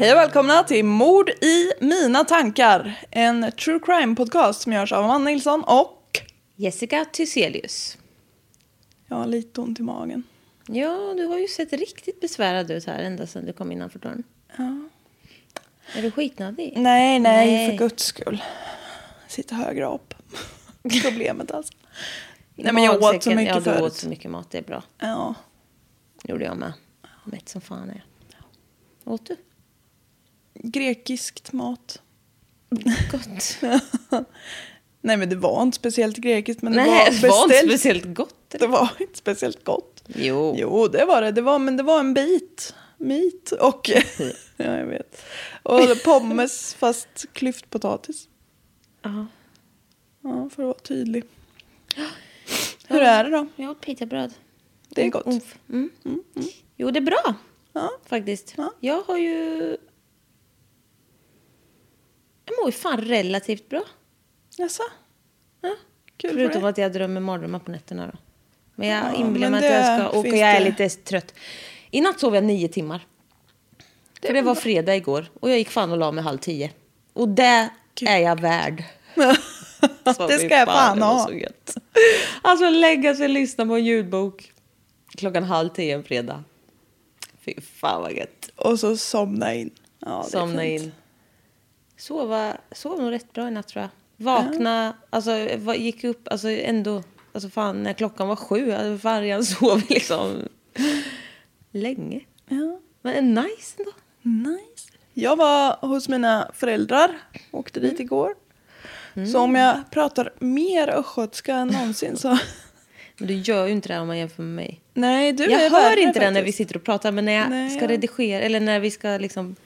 Hej och välkomna till Mord i mina tankar. En true crime podcast som görs av Amanda Nilsson och Jessica Thyselius. jag har lite ont i magen. Ja, du har ju sett riktigt besvärad ut här ända sedan du kom innanför dörren. Ja. Är du skitnödig? Nej, nej, Nej. för guds skull. Sitter högre upp. Problemet alltså. Nej men jag åt så mycket Ja, du förut. åt så mycket mat. Det är bra. Ja. gjorde jag med. Mätt som fan är jag. Åt du? Grekiskt mat. Gott. Nej men det var inte speciellt grekiskt men det Nej, var det var inte speciellt gott. Det var inte speciellt gott. Jo. Jo, det var det. det var, men det var en bit meat och... ja, jag vet. Och pommes fast klyftpotatis. Ja. Ja, för att vara tydlig. Hur är det då? Jag åt pitabröd. Det är gott. Umf. Mm. Jo, det är bra. Ja. Faktiskt. Ja. Jag har ju... Jag mår ju fan relativt bra. Jaså? Ja. Kul för Förutom att jag drömmer mardrömmar på nätterna då. Men jag Ja, inbillar mig att jag det ska åka. Jag är det. lite trött. I natt sov jag nio timmar. För det var fredag igår. Och jag gick fan och la mig halv tio. Och det är jag värd. Så det ska jag fan det ha. Alltså lägga sig och lyssna på en ljudbok. Klockan halv tio en fredag. Fy fan vad gött. Och så somna in. Ja, det Somna in. Sova, sov nog rätt bra i natt tror jag. Vakna, alltså va- gick upp, alltså ändå, alltså fan när klockan var sju, hade fan redan sovit liksom länge. Ja, Men nice ändå. nice. Jag var hos mina föräldrar. Åkte dit igår. Så om jag pratar mer östgötska än någonsin så... Men du gör ju inte det om man jämför med mig. Nej, du jag hör inte det när vi sitter och pratar, men när jag Nej, ska ja. redigera, eller när vi ska liksom,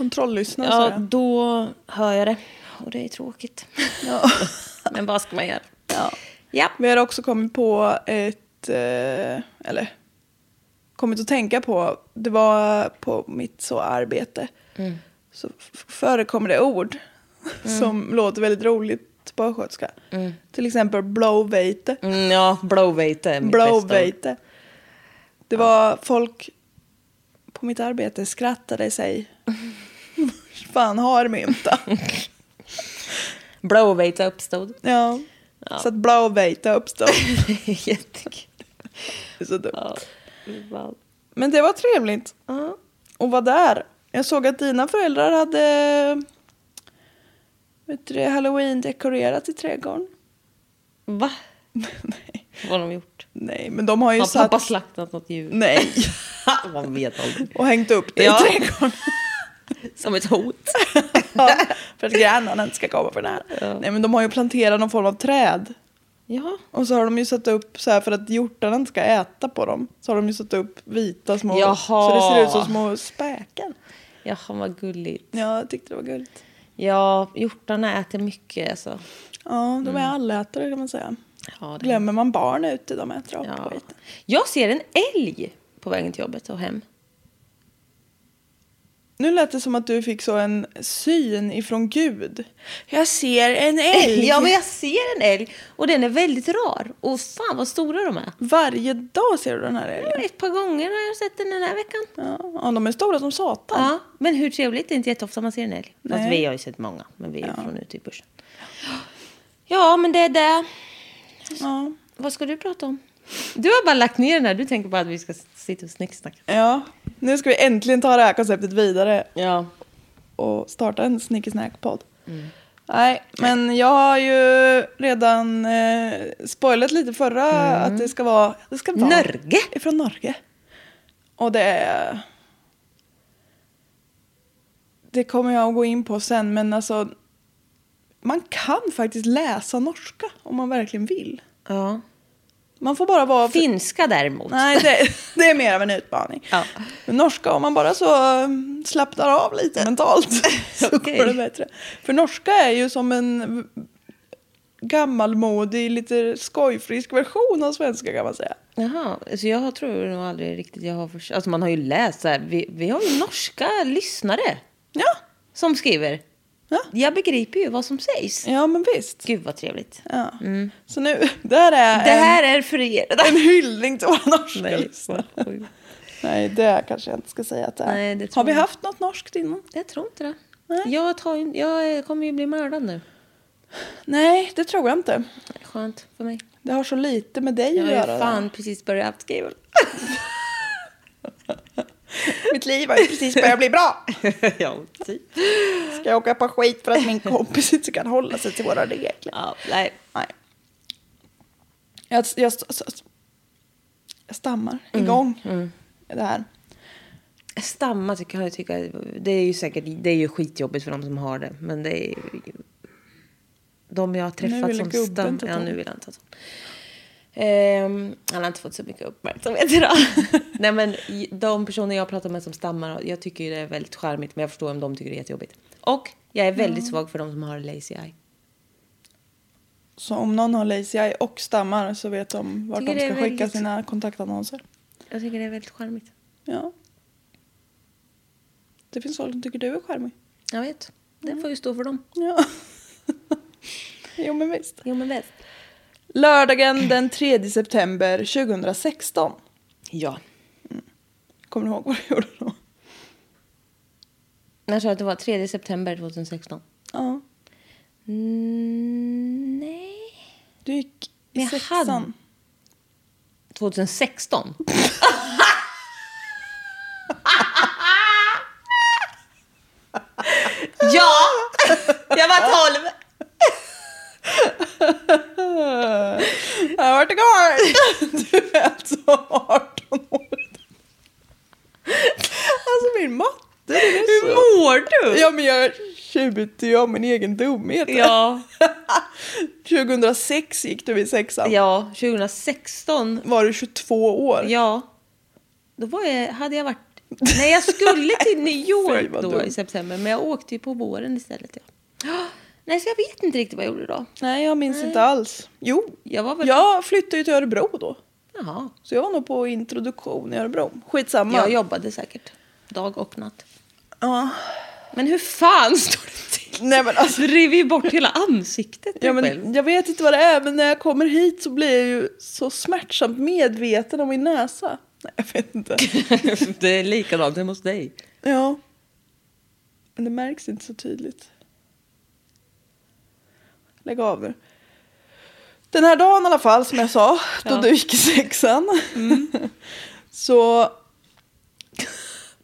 Kontrolllyssna ja, då hör jag det. Och det är tråkigt. Ja. men vad ska man göra? ja. Ja. Vi har också kommit på ett... Eh, eller kommit att tänka på. Det var på mitt så arbete. Mm. Så förekommer det ord som låter väldigt roligt på östgötska. Till exempel blowveite. Mm, ja, blowveite är mitt. Blowveite. Det var folk på mitt arbete skrattade sig. Fan har mynta. Blowveite uppstod. Ja. Så att blowveite uppstod. Jättekul. Det är så dumt. Ja. Men det var trevligt Ja. att vara där. Jag såg att dina föräldrar hade vet du, halloween dekorerat i trädgården. Va? nej. Vad har de gjort? nej, men de har ju Har satt... pappa slaktat något djur? Nej, Man vet aldrig. och hängt upp det Ja. i trädgården. Som ett hot. ja, för att grannarna inte ska komma för nära. Nej, men de har ju planterat någon form av träd. Ja. Och så har de ju satt upp så här för att hjortarna inte ska äta på dem. Så har de ju satt upp vita små, Jaha. så det ser ut som små späken. Jaha, vad gulligt. Ja, jag tyckte det var gulligt. Ja, hjortarna äter mycket alltså. Ja, de är allätare kan man säga. Ja, det- Glömmer man barn ute, de äter upp Ja. skiten. Jag ser en älg på vägen till jobbet och hem. Nu lät det som att du fick så en syn ifrån Gud. Jag ser en älg. Ja, men jag ser en älg och den är väldigt rar. Och fan vad stora de är. Varje dag ser du den här älgen. Ett par gånger har jag sett den den här veckan. Ja, ja, de är stora som satan. Ja, men hur trevligt? Det är inte jätteofta man ser en älg. Fast vi har ju sett många, men vi är från ute i bushen. Ja, men det är det. Ja. Vad ska du prata om? Du har bara lagt ner den här. Du tänker bara att vi ska sitta och snicksnacka. ja, nu ska vi äntligen ta det här konceptet vidare Ja. och starta en snickesnack-podd. Nej, men jag har ju redan eh, spoilat lite förra att det ska vara... Det ska vara Norge? Ifrån Norge. Och det är... Det kommer jag att gå in på sen, men alltså... Man kan faktiskt läsa norska om man verkligen vill. ja. Man får bara vara... Finska däremot. Nej, det, det är mer av en utmaning. Ja. Men norska, om man bara så um, slappnar av lite mentalt så Okej. går det bättre. För norska är ju som en gammalmodig, lite skojfrisk version av svenska kan man säga. Jaha, alltså jag tror nog aldrig riktigt jag har förstått. Alltså man har ju läst så här. Vi, vi har ju norska lyssnare Ja, som skriver. Ja. Jag begriper ju vad som sägs. ja men visst. Gud vad trevligt. Ja. Så nu, det här är, Mm. Det här är för er. en, en hyllning till våra norska Nej, lyssnare. Nej, det kanske jag inte ska säga att det är. Nej, det Har vi jag. haft något norskt innan? Jag tror inte det. Jag, tar, jag kommer ju bli mördad nu. Nej, det tror jag inte. Skönt för mig. Det har så lite med dig Jag att har göra. ju fan precis börjat skriva. Mitt liv har ju precis börjat bli bra. ja, typ. Ska jag åka på skit för att min kompis inte kan hålla sig till våra regler? Ja, nej. Nej. Jag, jag, jag stammar igång det här. Stamma tycker jag tycka. Det är ju säkert det är ju skitjobbigt för de som har det. Men det är ju... De jag har träffat som gubben stam... ta Ja, tag. nu vill han ta sånt. Ehm, han har inte fått så mycket uppmärksamhet idag. Nej men de personer jag pratar med som stammar, jag tycker det är väldigt charmigt men jag förstår om de tycker det är jättejobbigt. Och jag är väldigt svag för de som har lazy eye. Så om någon har lazy eye och stammar så vet de vart de ska skicka väldigt- sina kontaktannonser. Jag tycker det är väldigt charmigt. Ja. Det finns folk som tycker du är charmig. Jag vet. Det får ju stå för dem. Ja. jo men visst. Jo men bäst. Lördagen den 3 september 2016. Ja. Kommer du ihåg vad du gjorde då? Jag sa att det var 3 september 2016. Ja. Mm, nej. Du gick i Men jag sexan. hade- 2016? ja! Jag var 12. Har varit igång! Du är alltså 18 år. Alltså min matte, den är Hur så... mår du? Ja men jag tjuter ju om min egen dumhet. Ja. 2006 gick du i sexan. Ja, 2016. Var du 22 år? Ja. Då var jag, hade jag varit... Nej, jag skulle till New York då i september. Men jag åkte ju på våren istället. Ja. Nej, så jag vet inte riktigt vad jag gjorde då. Nej jag minns inte alls. Jo, Jag var väl... jag flyttade ju till Örebro då. Jaha. Så jag var nog på introduktion i Örebro. Skitsamma. Jag jobbade säkert dag och natt. Ja. Men hur fan står det till? Nej men alltså. Du river ju bort hela ansiktet Ja, själv. men jag vet inte vad det är men när jag kommer hit så blir jag ju så smärtsamt medveten om min näsa. Nej jag vet inte. det är likadant hemma hos dig. Ja. Men det märks inte så tydligt. Lägg av nu. Den här dagen i alla fall, som jag sa, då Ja. du gick i sexan. så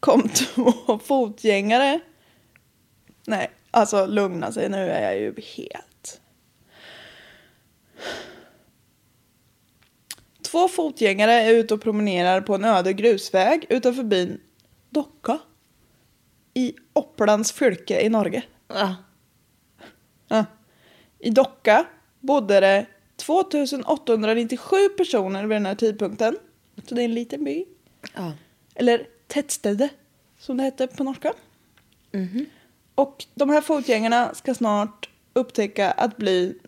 kom två fotgängare. Nej, alltså lugna sig, nu är jag ju helt... Två fotgängare är ute och promenerar på en öde grusväg utanför byn Docka i Opplands fylke i Norge. Ja. I Docka bodde det 2897 personer vid den här tidpunkten. Så det är en liten by. ja. Eller Tettstede, som det hette på norska. Och de här fotgängarna ska snart upptäcka att bli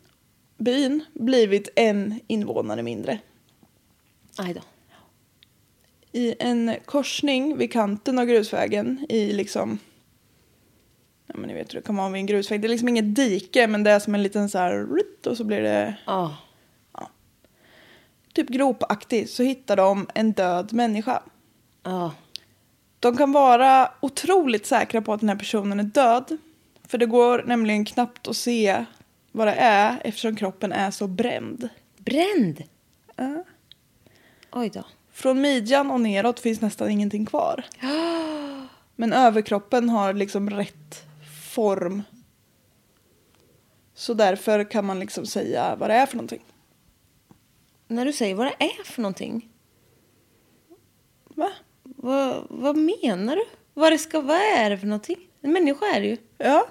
byn blivit en invånare mindre. Aj då. I en korsning vid kanten av grusvägen i liksom... Ja men ni vet hur det kan vara vid en grusväg. Det är liksom inget dike men det är som en liten så här... Och så blir det Ja. typ gropaktigt. Så hittar de en död människa. Ja. De kan vara otroligt säkra på att den här personen är död. För det går nämligen knappt att se vad det är eftersom kroppen är så bränd. Bränd. Ja. Oj då. Från midjan och neråt finns nästan ingenting kvar. Men överkroppen har liksom rätt form. Så därför kan man liksom säga vad det är för någonting. När du säger vad det är för någonting. Va? Vad, vad menar du? Vad det ska vad är det för någonting? En människa är det ju. Ja.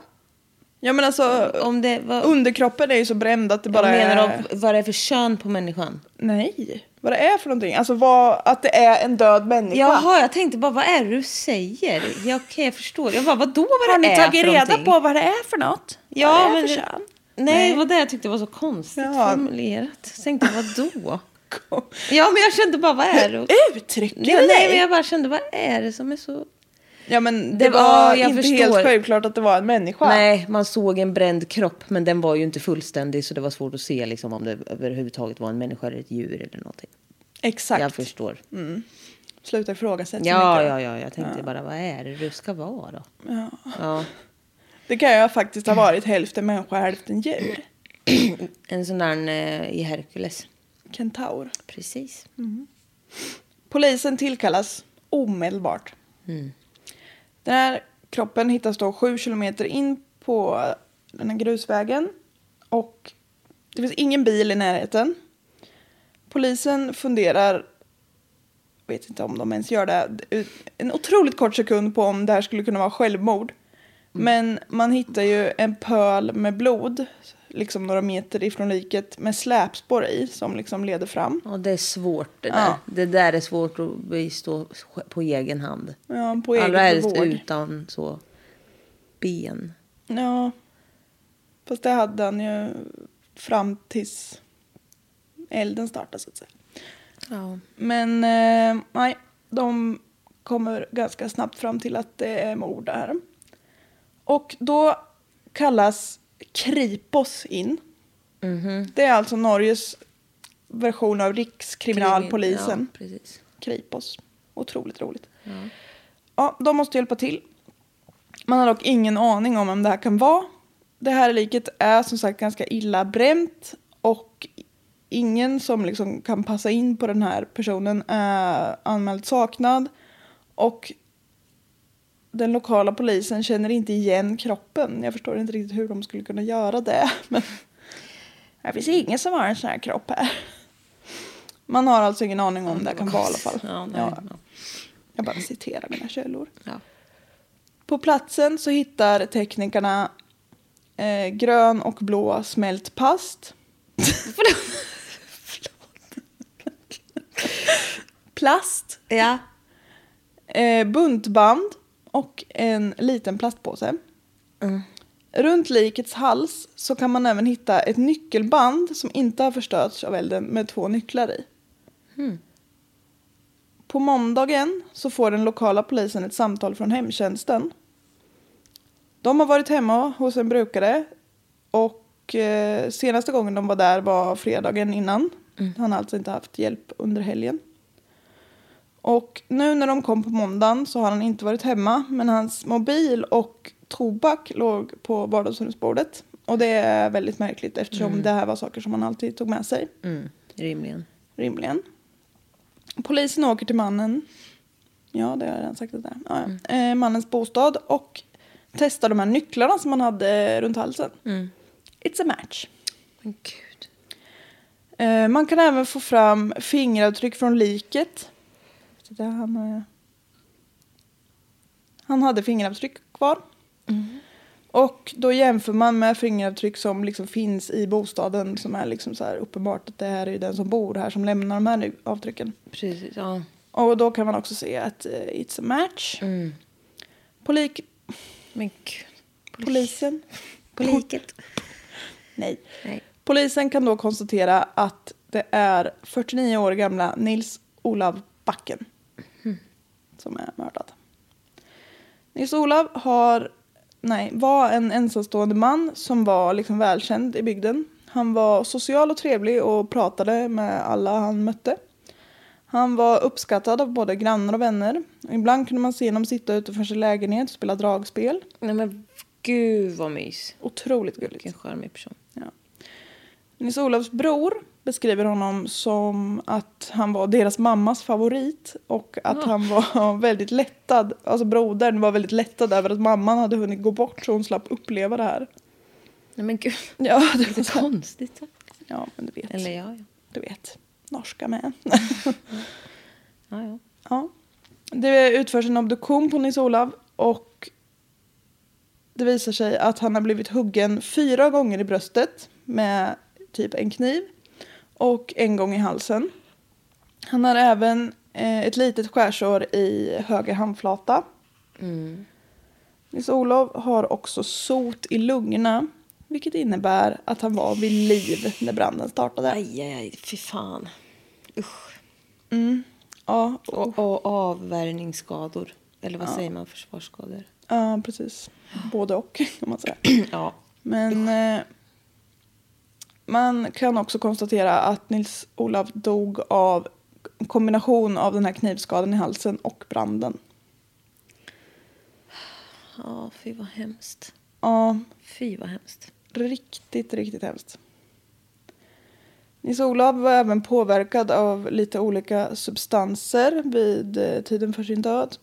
Ja men alltså Om det, vad, underkroppen är ju så bränd att det bara menar är... om, vad det är för kön på människan. Nej. Vad det är för någonting. Alltså vad, att det är en död människa. Jaha, jag tänkte bara vad är det du säger? Ja, okej, jag förstår. Jag bara vadå vad Har det ni är tagit för reda någonting? på vad det är för något? Ja, vad det är men för kön? Nej, det var det jag tyckte var så konstigt Ja. formulerat. Jag tänkte vadå? Ja, men jag kände bara vad är det? Uttrycker Ja, nej, men jag bara kände vad är det som är så... Ja men det, Det var var- inte förstår. helt självklart att det var en människa. Nej, man såg en bränd kropp, men den var ju inte fullständig så det var svårt att se liksom, om det överhuvudtaget var en människa eller ett djur eller någonting. Exakt. Jag förstår. Sluta ifrågasätta Ja, ja, ja, jag tänkte bara vad är det du ska vara då? Ja. Ja. Det kan ju faktiskt ha varit hälften människa, hälften djur. En sån där eh, i Hercules. Kentaur. Precis. Polisen tillkallas omedelbart. Mm. Den här kroppen hittas då sju kilometer in på den här grusvägen. Och det finns ingen bil i närheten. Polisen funderar, vet inte om de ens gör det, en otroligt kort sekund på om det här skulle kunna vara självmord. Men man hittar ju en pöl med blod, liksom några meter ifrån liket, med släpspår i som liksom leder fram. Ja, det är svårt det där. Ja. Det där är svårt att bistå på egen hand. Ja, på Allra eget helst utan så ben. Ja. Fast det hade han ju fram tills elden startade så att säga. Ja. Men eh, nej, de kommer ganska snabbt fram till att det är mord där. Och då kallas Kripos in. Det är alltså Norges version av Rikskriminalpolisen. Ja, precis. Kripos. Otroligt roligt. Ja. de måste hjälpa till. Man har dock ingen aning om vem det här kan vara. Det här liket är som sagt ganska illa bränt och ingen som liksom kan passa in på den här personen är anmäld saknad. Och den lokala polisen känner inte igen kroppen. Jag förstår inte riktigt hur de skulle kunna göra det. Men det finns ingen som har en sån här kropp här. Man har alltså ingen aning om det, kan vara i alla fall. Ja, nej, Ja, ja. jag bara citerar mina källor. Ja. På platsen så hittar teknikerna eh, grön och blå smält past. Plast, Ja. eh, buntband och en liten plastpåse. Runt likets hals så kan man även hitta ett nyckelband som inte har förstörts av elden med två nycklar i. På måndagen så får den lokala polisen ett samtal från hemtjänsten. De har varit hemma hos en brukare och eh, senaste gången de var där var fredagen innan. Han har alltså inte haft hjälp under helgen. Och nu när de kom på måndagen så har han inte varit hemma men hans mobil och tobak låg på vardagsrumsbordet. Och det är väldigt märkligt eftersom det här var saker som han alltid tog med sig. Mm, rimligen. Rimligen. Polisen åker till mannen. Ja, det har jag redan sagt. Det där. Ja, ja. Eh, mannens bostad och testar de här nycklarna som han hade runt halsen. It's a match. Men gud. Eh, man kan även få fram fingeravtryck från liket. Där han, eh, han hade fingeravtryck kvar. Och då jämför man med fingeravtryck som liksom finns i bostaden som är liksom så här uppenbart att det här är den som bor här som lämnar de här nu- avtrycken. Precis, ja. Och då kan man också se att eh, it's a match. Polik, Men polisen. På liket. Nej. Nej. Polisen kan då konstatera att det är 49 år gamla Nils Olav Backen som är mördad. Nils Olav har, nej, var en ensamstående man som var liksom välkänd i bygden. Han var social och trevlig och pratade med alla han mötte. Han var uppskattad av både grannar och vänner. Ibland kunde man se honom sitta utanför sin lägenhet och spela dragspel. Nej men gud vad mys. Otroligt gulligt. Vilken charmig person. Ja. Nils Olavs bror beskriver honom som att han var deras mammas favorit och att han var väldigt lättad, alltså brodern var väldigt lättad över att mamman hade hunnit gå bort så hon slapp uppleva det här. Nej men gud. Ja, det Det är så. konstigt. Ja, men du vet. Eller ja, ja. Du vet. Norska med. ja, ja. ja. Det utförs en obduktion på Nils Olav och det visar sig att han har blivit huggen fyra gånger i bröstet med typ en kniv och en gång i halsen. Han har även eh, ett litet skärsår i höger handflata. Nils Olof har också sot i lungorna vilket innebär att han var vid liv när branden startade. Aj, aj, aj. Fy fan. Usch. Ja, och, Och, avvärjningsskador. Eller vad säger man? Försvarsskador. ja, precis. Både och kan man säga. Ja. Men eh, man kan också konstatera att Nils Olav dog av en kombination av den här knivskadan i halsen och branden. Ja, fy vad hemskt. Ja, Fy vad hemskt. riktigt, riktigt hemskt. Nils Olav var även påverkad av lite olika substanser vid eh, tiden för sin död.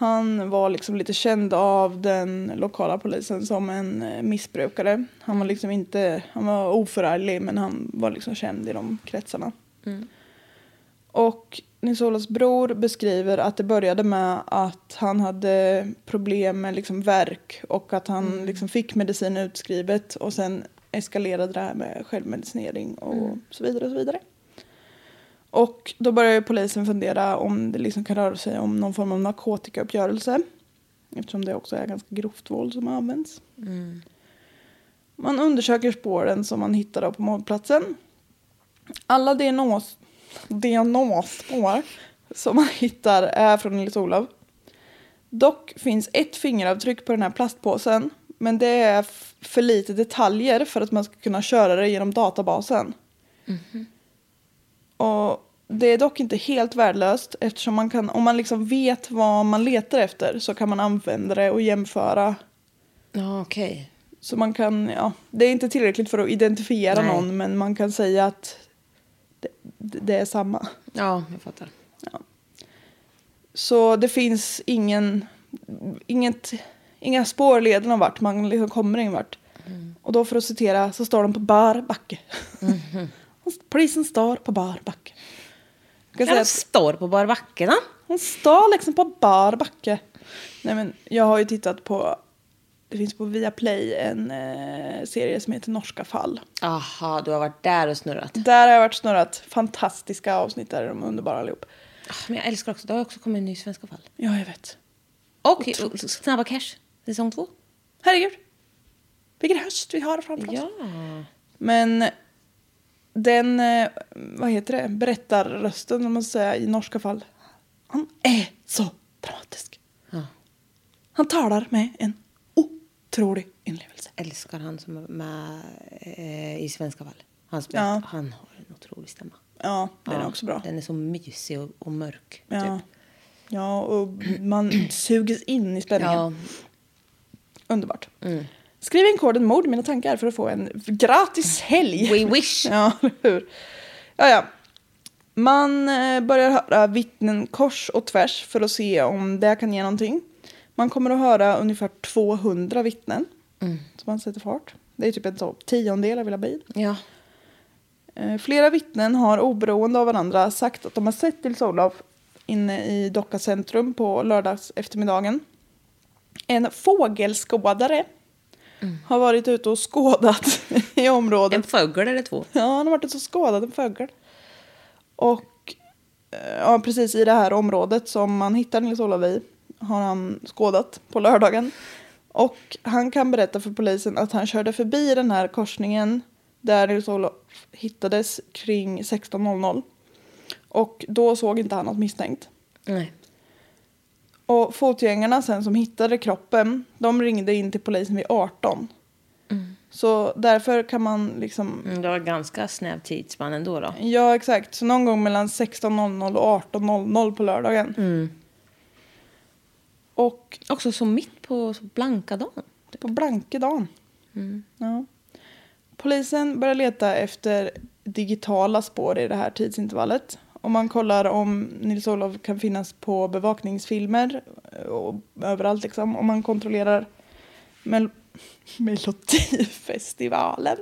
Han var liksom lite känd av den lokala polisen som en eh, missbrukare. Han var liksom inte, han var oförarglig men han var liksom känd i de kretsarna. Och Nils Olavs bror beskriver att det började med att han hade problem med liksom värk och att han liksom fick medicin utskrivet och sen eskalerade det här med självmedicinering och så vidare och så vidare. Och då började ju polisen fundera om det liksom kan röra sig om någon form av narkotikauppgörelse. Eftersom det också är ganska grovt våld som används. Man undersöker spåren som man hittade på mordplatsen. Alla DNA DNA-spår som man hittar är från Nils Olav. Dock finns ett fingeravtryck på den här plastpåsen. Men det är för lite detaljer för att man ska kunna köra det genom databasen. Och det är dock inte helt värdelöst eftersom man kan, om man liksom vet vad man letar efter så kan man använda det och jämföra. Ja, okej. Så man kan, ja, det är inte tillräckligt för att identifiera Nej. någon men man kan säga att det, det är samma. Ja, jag fattar. Så det finns ingen, inget, inga spårleder någon vart, man liksom kommer ingen vart. Och då för att citera så står de på bar backe. Polisen står på bar backe. Kan att står på bar backe då. hon står liksom på bar backe. Nej men jag har ju tittat på, det finns på Viaplay en eh, serie som heter Norska fall. Aha, du har varit där och snurrat. Där har jag varit snurrat fantastiska avsnitt, där är de underbara allihop. Ah, Men jag älskar också, det har också kommit en ny Svenska fall. Ja, jag vet. Och, och Snabba Cash, säsong två. Herregud. Vilken höst vi har framför oss. Ja. Men den, eh, vad heter det, berättarrösten om man säga i norska fall. Han är så dramatisk. Ja. Han talar med en otrolig inlevelse. Älskar han som är med eh, i Svenska fall. Han, spelar, Ja. han har en otrolig stämma. Ja, den är Ja, också bra. Den är så mysig och, och mörk. Ja. Typ. ja, och man suges in i spänningen. Underbart. Skriv in koden mord mina tankar för att få en gratis helg. we wish. Ja, hur? Ja, ja. Man eh, börjar höra vittnen kors och tvärs för att se om det kan ge någonting. Man kommer att höra ungefär 200 vittnen som man sätter fart. Det är typ en så tiondel av hela bil. Ja. Eh, Flera vittnen har oberoende av varandra sagt att de har sett Nils Olof inne i Docka centrum på lördags eftermiddagen. En fågelskådare har varit ute och skådat i området. En fågel eller två. Ja, han har varit ute och skådat en fågel. Och eh, ja, precis i det här området som man hittar Nils Olof i har han skådat på lördagen. Och han kan berätta för polisen att han körde förbi den här korsningen Där Nils-Olof hittades kring 16.00. Och då såg inte han något misstänkt. Nej. Och fotgängarna sen som hittade kroppen, de ringde in till polisen vid 18. Så därför kan man liksom, Mm, Det var ganska snäv tidsspann ändå då. ja exakt, så någon gång mellan 16.00 och 18.00 på lördagen. Och Också så mitt på blanka dagen. på blankedagen. Ja. Polisen börjar leta efter digitala spår i det här tidsintervallet. Om man kollar om Nils-Olof kan finnas på bevakningsfilmer och överallt liksom. Om man kontrollerar Mel- Melodifestivalen.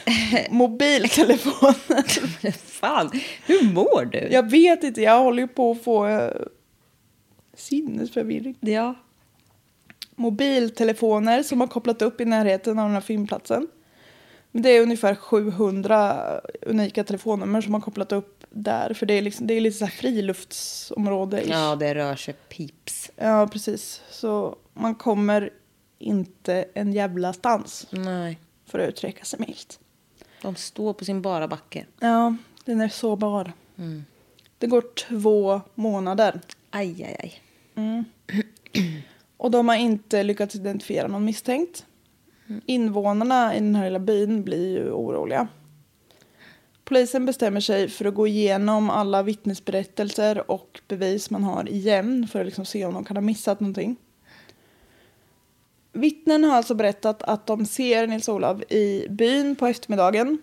Mobiltelefoner. Fan, hur mår du? Jag vet inte, jag håller ju på att få eh, sinnesförvirring. Ja. mobiltelefoner som har kopplat upp i närheten av den här filmplatsen. Men Det är ungefär 700 unika telefonnummer som har kopplat upp där. För det är, liksom, det är lite så här friluftsområde. Ja, det rör sig pips. ja, precis. Så man kommer inte en jävla stans Nej. för att uttrycka sig milt. De står på sin bara backe. Ja, den är så bar. Det går två månader. Aj, aj, aj. Och de har inte lyckats identifiera någon misstänkt. Invånarna i den här lilla byn blir ju oroliga. Polisen bestämmer sig för att gå igenom alla vittnesberättelser och bevis man har igen för att liksom se om de kan ha missat någonting. Vittnen har alltså berättat att de ser Nils-Olov i byn på eftermiddagen.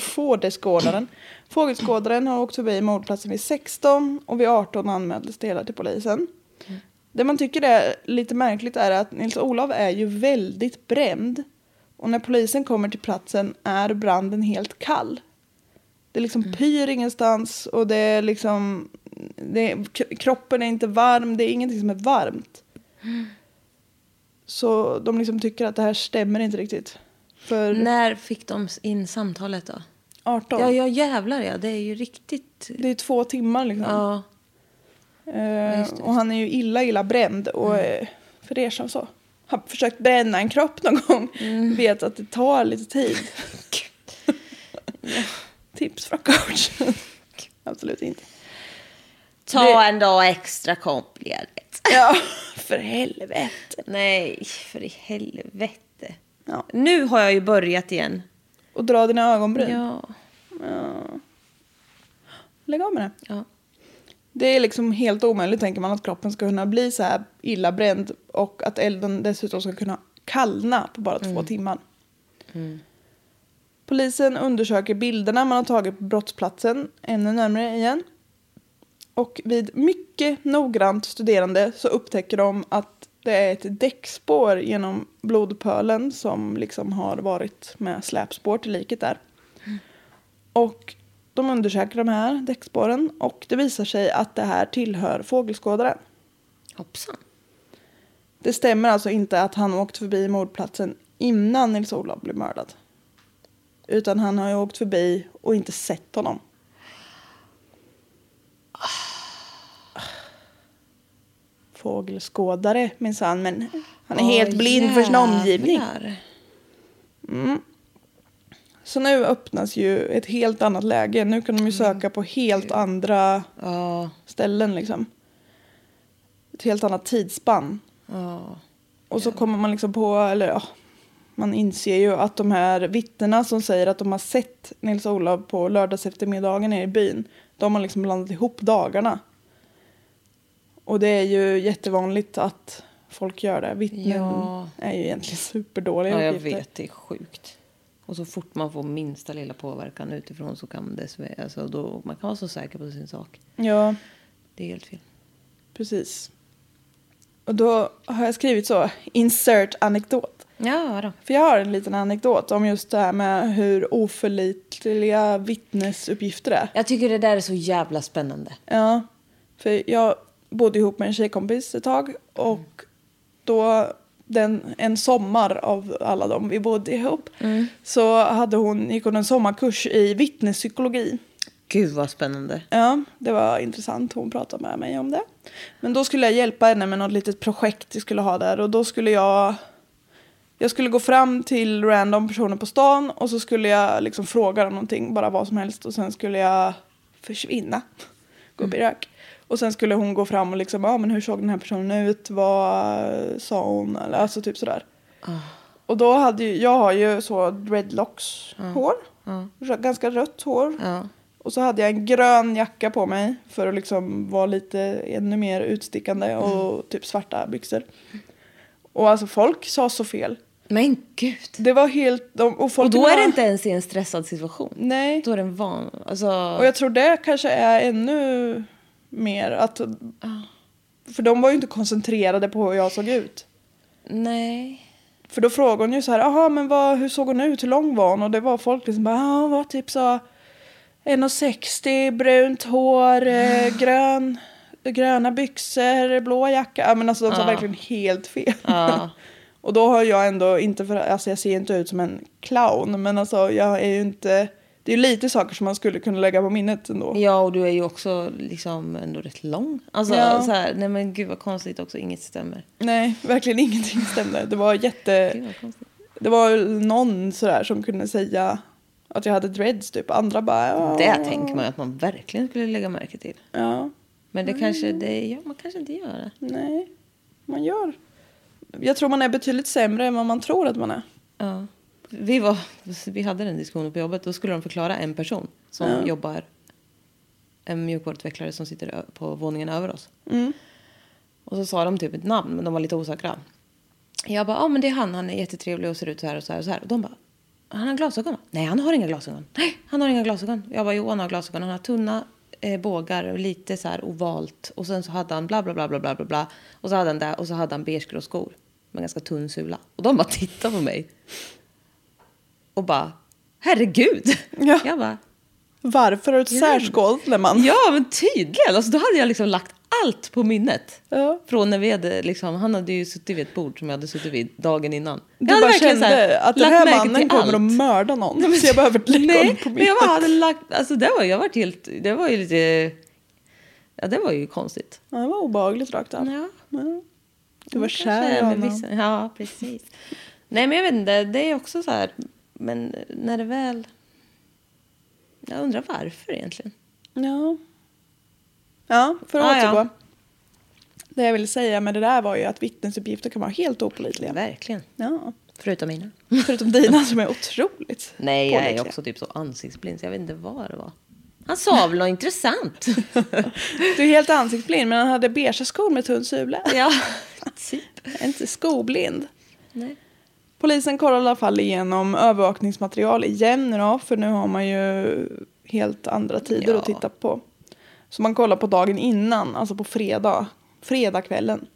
Fågelskådaren. Fågelskådaren har åkt förbi mordplatsen vid 16 och vid 18 anmäldes det hela till polisen. Det man tycker är lite märkligt är att Nils-Olof är ju väldigt bränd. Och när polisen kommer till platsen är branden helt kall. Det liksom pyr ingenstans och det är liksom... Det är, kroppen är inte varm, det är ingenting som är varmt. Så de liksom tycker att det här stämmer inte riktigt. För När fick de in samtalet då? 18, Ja, ja jävlar ja. Det är ju riktigt... det är två timmar liksom. Ja. Eh, just det, och han är ju illa, illa bränd. Och eh, för er som så har försökt bränna en kropp någon gång vet att det tar lite tid. Tips från coachen. Absolut inte. Ta Det- en dag extra kompledigt. Ja, för helvete. Nej, för i helvete. Ja. Nu har jag ju börjat igen. Och dra dina ögonbryn. Ja. Lägg av med det. ja. Det är liksom helt omöjligt tänker man att kroppen ska kunna bli så här illa bränd och att elden dessutom ska kunna kallna på bara två timmar. Polisen undersöker bilderna man har tagit på brottsplatsen ännu närmare igen. Och vid mycket noggrant studerande så upptäcker de att det är ett däckspår genom blodpölen som liksom har varit med släpspår till liket där. Och de undersöker de här däckspåren och det visar sig att det här tillhör fågelskådaren. Hoppsan. Det stämmer alltså inte att han åkt förbi mordplatsen innan Nils-Olof blev mördad. Utan han har ju åkt förbi och inte sett honom. Fågelskådare minsann, men han är helt Åh, blind för sin omgivning. jävlar. Så nu öppnas ju ett helt annat läge. Nu kan de ju söka på helt andra Ja, ställen liksom. Ett helt annat tidsspann. ja. Och så kommer man liksom på, eller ja, man inser ju att de här vittnena som säger att de har sett Nils-Olof på lördags eftermiddagen nere i byn, de har liksom blandat ihop dagarna. Och det är ju jättevanligt att folk gör det. Vittnen Ja. är ju egentligen superdåliga ja, jag uppgifter. vet. Det är sjukt. Och så fort man får minsta lilla påverkan utifrån så kan det alltså då, man kan vara så säker på sin sak. Ja, Det är helt fel. precis. Och då har jag skrivit så, insert anekdot. Ja, då. För jag har en liten anekdot om just det här med hur oförlitliga vittnesuppgifter är. Jag tycker det där är så jävla spännande. Ja, för jag bodde ihop med en tjejkompis ett tag och då den, en sommar av alla dem vi bodde ihop så hade hon, gick hon en sommarkurs i vittnespsykologi. Gud vad spännande. Ja, det var intressant. Hon pratade med mig om det. Men då skulle jag hjälpa henne med något litet projekt vi skulle ha där och då skulle jag Jag skulle gå fram till random personer på stan och så skulle jag liksom fråga dem någonting, bara vad som helst. Och sen skulle jag försvinna, gå upp i rök. Och sen skulle hon gå fram och liksom, ja men hur såg den här personen ut, vad sa hon, eller alltså typ sådär. Och då hade ju, jag har ju så dreadlocks hår, Rö- ganska rött hår. Och så hade jag en grön jacka på mig för att liksom vara lite ännu mer utstickande och typ svarta byxor. Och alltså folk sa så fel. Men gud. Det var helt... de- Och, folk Och då var- är det inte ens i en stressad situation. Nej. Då är det en van... Alltså... Och jag tror det kanske är ännu mer att... För de var ju inte koncentrerade på hur jag såg ut. Nej. För då frågade hon ju så här, jaha men vad, hur såg hon ut, hur lång var hon? Och det var folk liksom bara, ja var typ så 1,60, brunt hår, eh, grön, gröna byxor, blå jacka. Ja men alltså de sa verkligen helt fel. Ja. Och då har jag ändå inte, för, alltså jag ser inte ut som en clown men alltså jag är ju inte, det är lite saker som man skulle kunna lägga på minnet ändå. Ja, och du är ju också liksom ändå rätt lång. Alltså Ja. så här, nej men gud vad konstigt också, inget stämmer. Nej, verkligen ingenting stämde. Det var jätte... Gud. Det var någon sådär som kunde säga att jag hade dreads typ. Andra bara... Ja, Det tänker man att man verkligen skulle lägga märke till. Ja, Men det kanske, det, ja, man kanske inte gör det. nej. Man gör. Jag tror man är betydligt sämre än vad man tror att man är. Ja. Vi, var, vi hade den diskussionen på jobbet. Då skulle de förklara en person som jobbar, en mjukvaruutvecklare som sitter på våningen över oss. Och så sa de typ ett namn, men de var lite osäkra. Jag bara, ja men det är han, han är jättetrevlig och ser ut så här och så här och så här. Och de bara, han har glasögon? Nej, han har inga glasögon. Nej, han har inga glasögon. Jag bara, jo han har glasögon. Han har tunna eh, bågar och lite så här ovalt. Och sen så hade han bla bla bla bla bla bla bla. Och så hade han det och så hade han beigegrå skor. Med ganska tunn sula. Och de bara tittade på mig. Och bara, herregud. Ja. Jag bara, Varför har du ett särskål man? ja men tydligen. Alltså, då hade jag liksom lagt allt på minnet. Ja. Från när vi hade liksom, han hade ju suttit vid ett bord som jag hade suttit vid dagen innan. Du Jag bara kände här att den här mannen kommer allt. att mörda någon. så jag behöver lägga Nej, honom på men jag bara minnet. hade lagt, alltså det var, jag varit helt, det var ju lite, ja det var ju konstigt. Ja, det var obehagligt rakt av. Ja. Ja. Du var kär i honom. Ja, precis. Nej, men jag vet inte, det är också så här, men när det väl, jag undrar varför egentligen. Ja. Ja, för att Ah, ja. återgå. Det jag ville säga med det där var ju att vittnesuppgifter kan vara helt opålitliga. Verkligen. Ja. Förutom mina. Förutom dina som är otroligt Nej, jag är också typ så ansiktsblind så jag vet inte vad det var. Han sa väl något intressant. Du är helt ansiktsblind men han hade beiga skor med tunn sula. ja, typ. Inte skoblind. Nej. Polisen kollar i alla fall igenom övervakningsmaterial igen då, för nu har man ju helt andra tider Ja. att titta på. Så man kollar på dagen innan, alltså på fredag, fredagskvällen.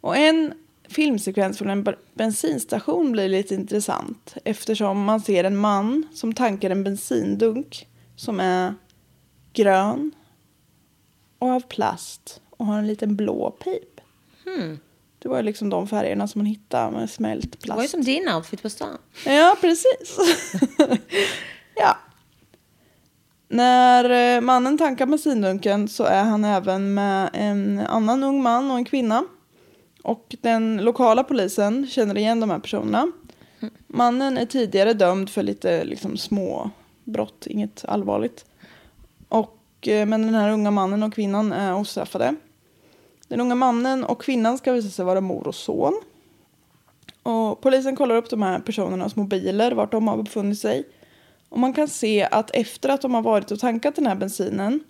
Och en filmsekvens från en bensinstation blir lite intressant eftersom man ser en man som tankar en bensindunk som är grön och av plast och har en liten blå pip. Det var ju liksom de färgerna som man hittade med smält Det var ju plast. som din outfit på stan. Ja, precis. ja. När eh, mannen tankar bensindunken så är han även med en annan ung man och en kvinna. Och den lokala polisen känner igen de här personerna. Mannen är tidigare dömd för lite liksom, små brott, inget allvarligt. Och, eh, men den här unga mannen och kvinnan är ostraffade. Den unga mannen och kvinnan ska visa sig vara mor och son. Och polisen kollar upp de här personernas mobiler, vart de har befunnit sig. Och man kan se att efter att de har varit och tankat den här bensinen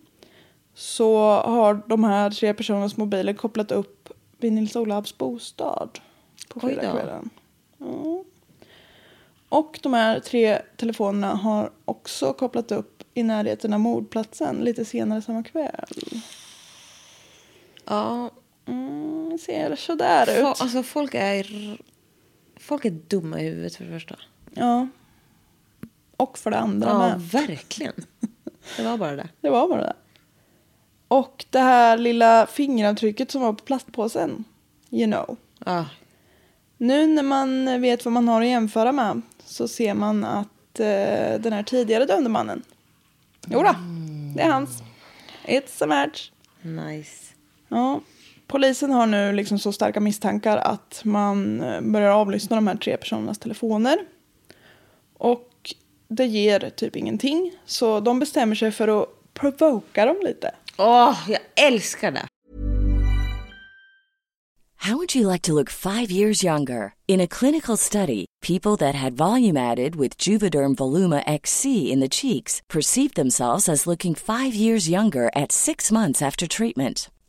så har de här tre personernas mobiler kopplat upp vid Nils-Olavs bostad på fredagskvällen. Ja. Och de här tre telefonerna har också kopplat upp i närheten av mordplatsen lite senare samma kväll. Ja, Mm, ser sådär ut. Fo- alltså folk är, folk är dumma i huvudet för det första. Ja. Och för det andra Ja, med. verkligen. Det var bara det. Det var bara det. Och det här lilla fingeravtrycket som var på plastpåsen. You know. Ja, Nu när man vet vad man har att jämföra med så ser man att eh, den här tidigare dömde mannen. Jo då, det är hans. It's a match. nice. Ja. Polisen har nu liksom så starka misstankar att man eh, börjar avlyssna de här tre personernas telefoner. Och det ger typ ingenting. Så de bestämmer sig för att provoka dem lite. Åh, jag älskar det. How would you like to look five years younger? In a clinical study, people that had volume added with Juvederm Voluma XC in the cheeks perceived themselves as looking five years younger at six months after treatment.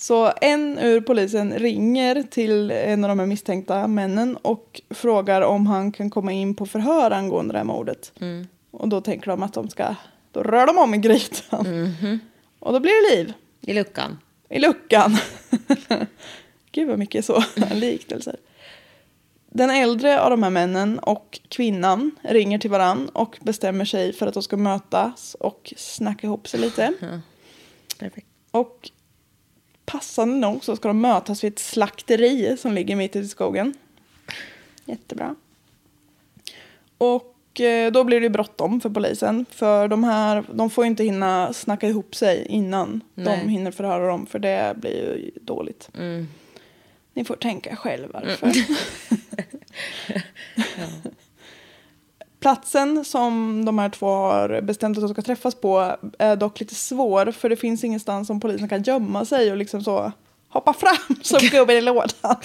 Så en ur polisen ringer till en av de här misstänkta männen och frågar om han kan komma in på förhör angående det här mordet. Och då tänker de att de ska, då rör de om i grytan. Och då blir det liv I luckan. i luckan. Gud vad mycket så liknelser. Den äldre av de här männen och kvinnan ringer till varann och bestämmer sig för att de ska mötas och snacka ihop sig lite. Perfekt. Och passande nog så ska de mötas vid ett slakteri som ligger mitt ute i skogen. Jättebra. Och eh, då blir det bråttom för polisen. För de här, de får inte hinna snacka ihop sig innan Nej. de hinner förhöra dem. För det blir ju dåligt. Ni får tänka själv varför. Platsen som de här två har bestämt att de ska träffas på är dock lite svår för det finns ingenstans som polisen kan gömma sig och liksom så hoppa fram som gubben i lådan.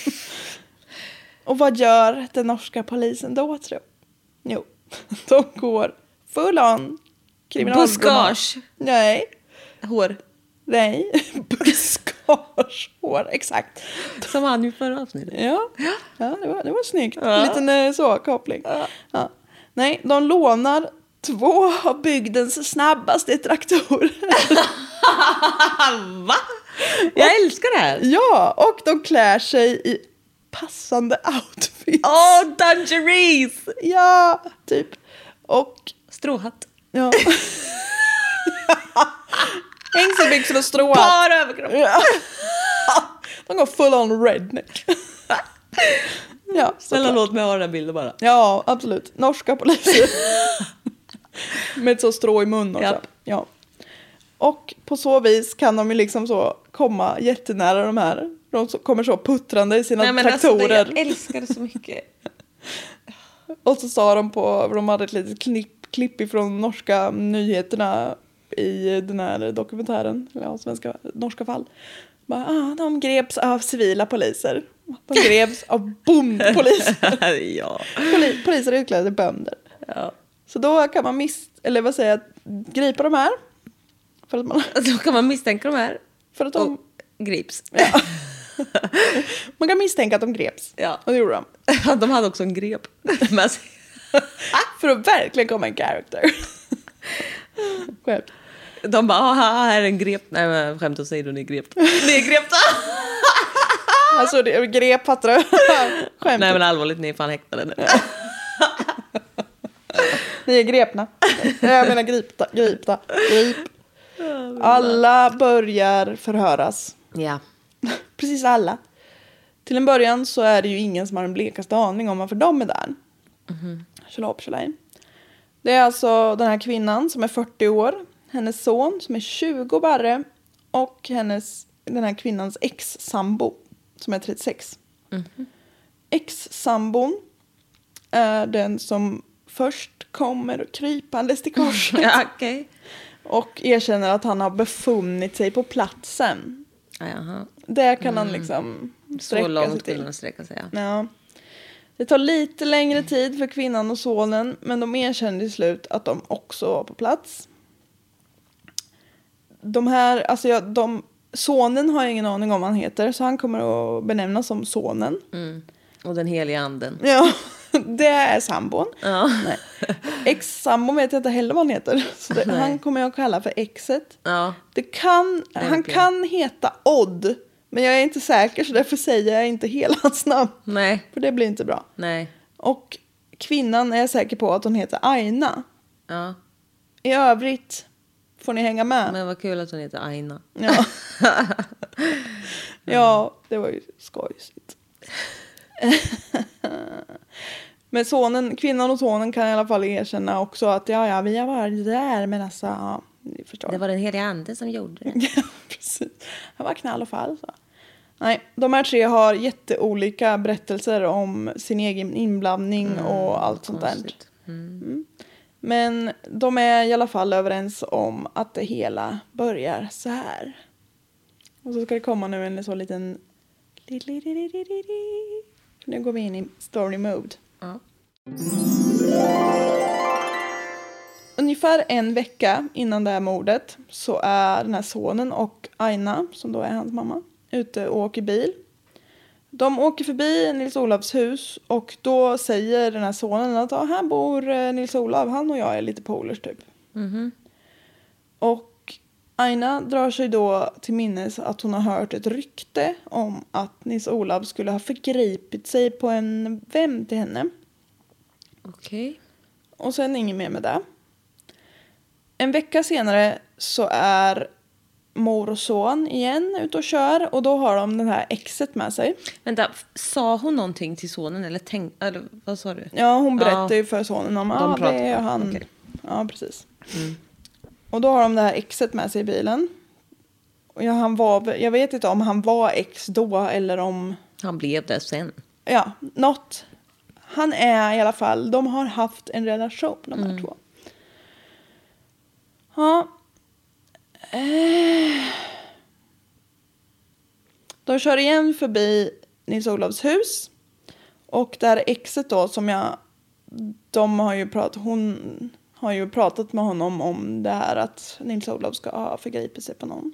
Och vad gör den norska polisen då tro? Jo, de går full on. Buskage. Nej, Hår. nej, buskagehår, exakt. Som han i förra avsnittet. Ja, ja det, var, det var snyggt. En liten eh, så, koppling. Ja. Nej, de lånar två av bygdens snabbaste traktorer. Va? Jag älskar det här. ja, och de klär sig i passande outfits. Åh, dungeries! Ja, typ. Och, Stråhatt. ja. Hängselbyxor och stråhatt. Bara överkropp. Ja. De går full on redneck. Ja, Snälla låt mig ha den här bilden bara. Ja, absolut. Norska poliser. Med ett så strå i mun också. Japp. Ja. Och på så vis kan de ju liksom så komma jättenära de här. De så- kommer så puttrande i sina Nej, men alltså, det, traktorer. jag älskar det så mycket. Och så sa de på, de hade ett litet klipp, klipp ifrån norska nyheterna i den här dokumentären, eller ja, svenska, norska fall. Bara, ah, de greps av civila poliser. De greps av bondpoliser. ja. Poli, poliser utklädda till bönder. ja. Så då kan man mis eller vad säger jag, gripa de här. För att, man, Då kan man misstänka de här. för att de, Och grips. man kan misstänka att de greps. Ja. Och det gjorde de. De hade också en grep. Men alltså, För att verkligen komma en character. Skämt. de bara, "Ah, här är en grep. Nej men skämt åsido, ni är grep. Ni är grepta! Alltså det, grep, du? Skämt. Nej men allvarligt, ni är fan häktade nu. Ni är grepna. Jag menar gripta. gripta. Grip. Alla börjar förhöras. Ja. Precis alla. Till en början så är det ju ingen som har den blekaste aning om varför de är där. Tjolahopp tjolahej. Det är alltså den här kvinnan som är 40 år, hennes son som är 20 barre och hennes, den här kvinnans ex-sambo som är 36. Ex-sambon är den som först kommer krypandes till korset Ja, okej. och erkänner att han har befunnit sig på platsen. Ja, Jaha. Det kan han liksom Så sträcka sig långt till. kunde man sträcka sig. Ja. Ja. Det tar lite längre tid för kvinnan och sonen men de erkänner till slut att de också var på plats. De här, alltså jag, de, sonen har jag ingen aning om vad han heter så han kommer att benämnas som sonen. Och den heliga anden. Ja, det är sambon. Ja. Ex-sambon vet jag inte heller vad han heter. Så det, han kommer jag att kalla för exet. Ja. Det kan, han kan heta Odd. Men jag är inte säker så därför säger jag inte hela hans namn. Nej. För det blir inte bra. Nej. Och kvinnan är jag säker på att hon heter Aina. Ja. I övrigt får ni hänga med. Men vad kul att hon heter Aina. Ja. ja, det var ju skojsigt. Men sonen, kvinnan och sonen kan i alla fall erkänna också att ja, ja, vi har varit där men alltså, ja, ni förstår. Det var den heliga anden som gjorde det. Ja, precis. Han var knall och fall. Så. Nej, de här tre har jätteolika berättelser om sin egen inblandning och allt sånt där. Konstigt. Mm. Men de är i alla fall överens om att det hela börjar så här. Och så ska det komma nu en så liten... Nu går vi in i story mode. Ja. Ungefär en vecka innan det här mordet så är den här sonen och Aina, som då är hans mamma, ute och åker bil. De åker förbi Nils Olavs hus och då säger den här sonen att ah, här bor eh, Nils Olav, han och jag är lite polers typ. Och Aina drar sig då till minnes att hon har hört ett rykte om att Nils Olav skulle ha förgripit sig på en vän till henne. Okej. Och sen inget mer med det. En vecka senare så är mor och son igen ute och kör och då har de den här exet med sig. Vänta, sa hon någonting till sonen eller tänk, eller vad sa du? Ja, hon berättar Ja. ju för sonen om De ah, det är han. Mm. Ja, precis. Och då har de det här exet med sig i bilen. Och ja, han var, jag vet inte om han var ex då eller om... Han blev det sen. Ja, något. Han är i alla fall, de har haft en relation de här två. Ja. Eh. De kör igen förbi Nils Olavs hus. Och det här exet då som jag, de har ju pratat, hon har ju pratat med honom om det här att Nils Olav ska ha förgripit sig på någon.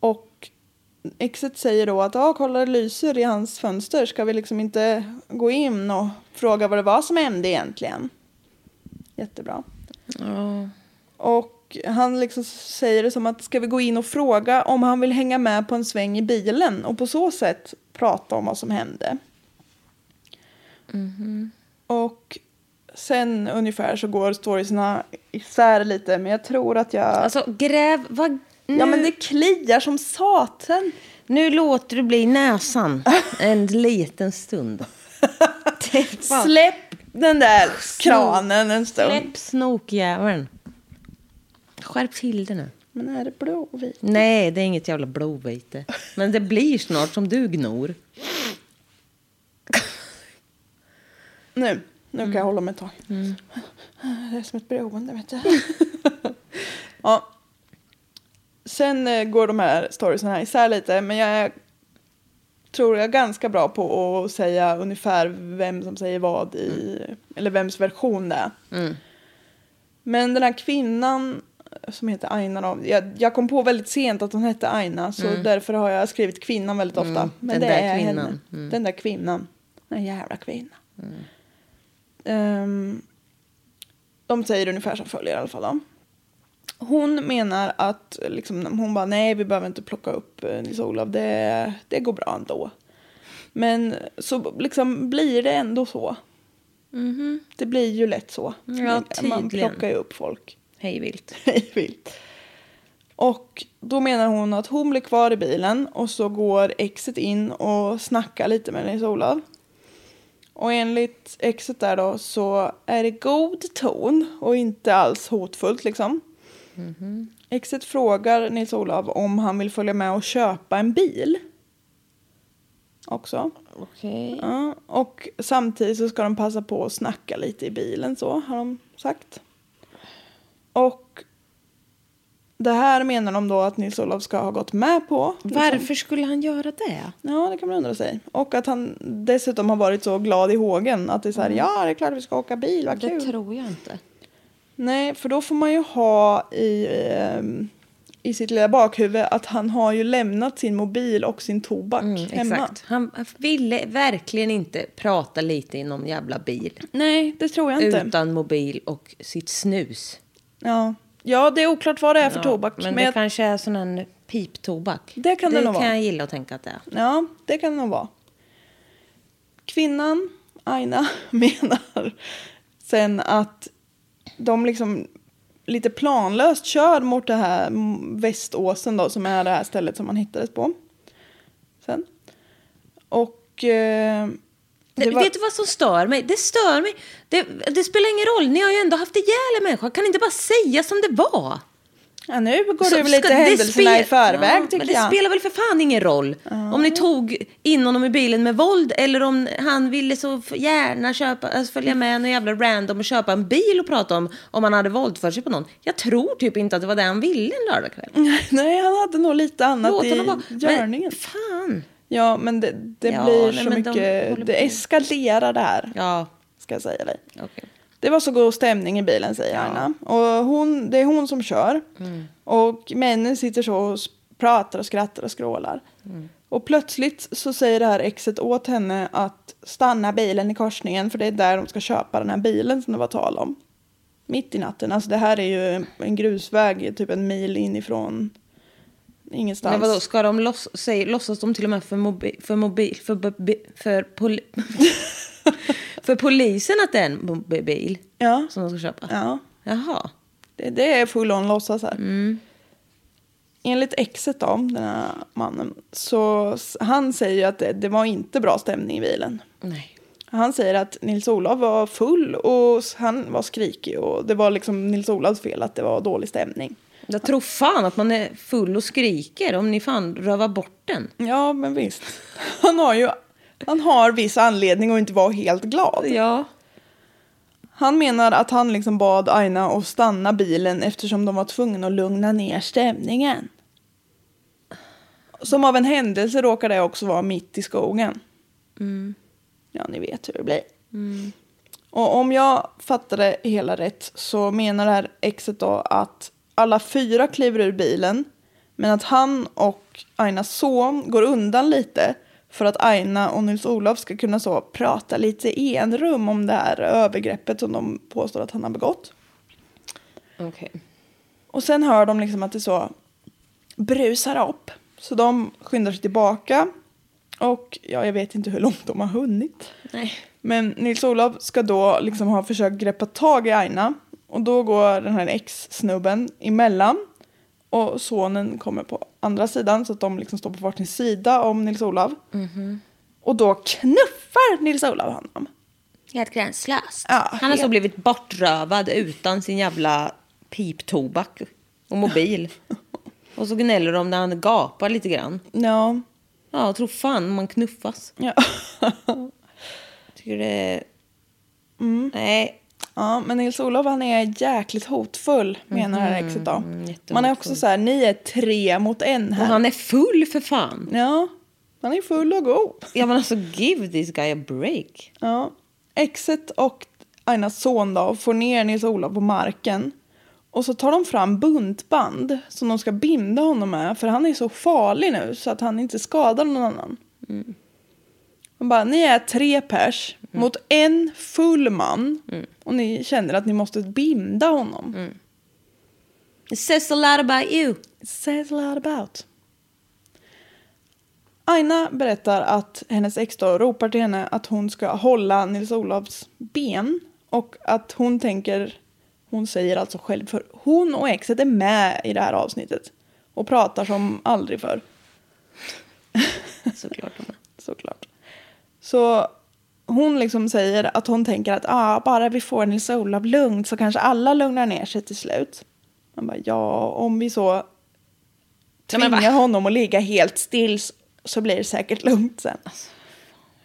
Och exet säger då att ja, kolla det lyser i hans fönster. Ska vi liksom inte gå in och fråga vad det var som hände egentligen? Jättebra. Ja. Och han liksom säger det som att ska vi gå in och fråga om han vill hänga med på en sväng i bilen och på så sätt prata om vad som hände. Och sen ungefär så går storiesna isär lite men jag tror att jag... Alltså gräv, vad... Nu, ja men det kliar som satan. nu låter du bli näsan en liten stund. Släpp den där kranen en stund. Släpp snokjäveln. Skärp till det nu. Men är det blåvit? Nej, det är inget jävla blåvite. Men det blir snart som du gnor. Nu, nu kan jag hålla mig ett tag. Det är som ett beroende, vet du. ja. Sen eh, går de här storiesen här isär lite, men jag är, tror jag är ganska bra på att säga ungefär vem som säger vad i, eller vems version det är. Men den här kvinnan som heter Aina då, jag, jag kom på väldigt sent att hon hette Aina, så därför har jag skrivit kvinnan väldigt ofta. Men den det är kvinnan. henne. Den där kvinnan. Den jävla kvinnan. Ehm, de säger ungefär som följer i alla fall. Då. Hon menar att liksom, hon bara nej vi behöver inte plocka upp eh, Nils-Olof, det, det går bra ändå. Men så liksom blir det ändå så. Det blir ju lätt så. Ja, Man plockar ju upp folk. Hej vilt. Hej vilt. Och då menar hon att hon blir kvar i bilen och så går exet in och snackar lite med Nils-Olof. Och enligt exet där då så är det god ton och inte alls hotfullt liksom. Exet frågar Nils-Olof om han vill följa med och köpa en bil. Också. Okej. Ja, och samtidigt så ska de passa på att snacka lite i bilen så har de sagt. Och det här menar de då att Nils-Olof ska ha gått med på. liksom. Varför skulle han göra det? Ja, det kan man undra sig. Och att han dessutom har varit så glad i hågen att det är så här, ja det är klart vi ska åka bil, vad Det kul. tror jag inte. Nej, för då får man ju ha i, ehm, i sitt lilla bakhuvud att han har ju lämnat sin mobil och sin tobak hemma. Mm, Exakt. Han ville verkligen inte prata lite i någon jävla bil. Nej, det tror jag inte. Utan mobil och sitt snus. Ja. ja, det är oklart vad det är för Ja, tobak. Men, Men, det jag, kanske är sån här piptobak. Det kan det nog kan vara. jag gilla att tänka att det är. Ja, det kan det nog vara. Kvinnan, Aina, menar sen att de liksom lite planlöst kör mot det här Väståsen då, som är det här stället som man hittades på. Sen. Och... Eh, det var- Vet du vad som stör mig? Det stör mig. Det, det spelar ingen roll. Ni har ju ändå haft ihjäl en människa. Kan ni inte bara säga som det var? Ja, nu går Så du väl lite det händelserna i förväg Ja, tycker men det jag. spelar väl för fan ingen roll om ni tog in honom i bilen med våld eller om han ville så gärna köpa, alltså följa med någon jävla random och köpa en bil och prata om om han hade våldfört sig på någon. Jag tror typ inte att det var det han ville en lördagkväll. Nej, han hade nog lite annat Låt i vara. Men görningen. fan. Ja, men det, det Ja, blir nej, så de mycket... håller Det eskalerar det här, Ja, ska jag säga dig. okej. Det var så god stämning i bilen säger Aina. Och hon, det är hon som kör. Och männen sitter så och pratar och skrattar och skrålar. Och plötsligt så säger det här exet åt henne att stanna bilen i korsningen för det är där de ska köpa den här bilen som det var tal om. Mitt i natten. Alltså det här är ju en grusväg typ en mil inifrån ingenstans. Men vadå, ska de loss, säg, låtsas de till och med för mobil, för mobil, för, för, poli, för polisen att det är en mobil Ja, som de ska köpa? ja. Jaha. Det, det är full on låtsas här. Enligt exet då, den här mannen, så han säger att det, det var inte bra stämning i bilen. Nej. Han säger att Nils-Olof var full och han var skrikig och det var liksom Nils-Olofs fel att det var dålig stämning. Jag tror fan att man är full och skriker om ni fan rövar bort den. Ja, men visst. Han har ju han har viss anledning att inte vara helt glad. Ja. Han menar att han liksom bad Aina att stanna bilen eftersom de var tvungna att lugna ner stämningen. Som av en händelse råkar det också vara mitt i skogen. Ja, ni vet hur det blir. Och om jag fattar det hela rätt så menar det här exet då att alla fyra kliver ur bilen men att han och Ainas son går undan lite för att Aina och Nils-Olof ska kunna så prata lite i en rum om det här övergreppet som de påstår att han har begått. Okej. Och sen hör de liksom att det så brusar upp. Så de skyndar sig tillbaka. Och ja, jag vet inte hur långt de har hunnit. Nej. Men Nils-Olof ska då liksom ha försökt greppa tag i Aina. Och då går den här ex-snubben emellan. Och sonen kommer på andra sidan så att de liksom står på varsin sida om Nils-Olof. Och då knuffar Nils-Olof honom. Helt gränslöst. Ja, Han har så helt- blivit bortrövad utan sin jävla piptobak och mobil. och så gnäller de när han gapar lite grann. Ja. Ja, tro fan man knuffas. Ja. Tycker det är... Nej. Ja, men Nils-Olof han är jäkligt hotfull menar det här exet då. Man är också så här, ni är tre mot en Och här. han är full för fan. Ja, han är full och god. Ja men alltså give this guy a break. Ja. Exet och Ainas son då får ner Nils-Olof på marken. Och så tar de fram buntband som de ska binda honom med. För han är så farlig nu så att han inte skadar någon annan. De bara, ni är tre pers mot en full man. Och ni känner att ni måste binda honom. It says a lot about you. It says a lot about. Aina berättar att hennes ex då ropar till henne att hon ska hålla Nils-Olofs ben. Och att hon tänker, hon säger alltså själv för hon och exet är med i det här avsnittet. Och pratar som aldrig förr. Såklart. Såklart. Så hon liksom säger att hon tänker att ah, bara vi får Nils-Olof lugnt så kanske alla lugnar ner sig till slut. Man bara, ja, om vi så tvingar honom att ligga helt still så blir det säkert lugnt sen.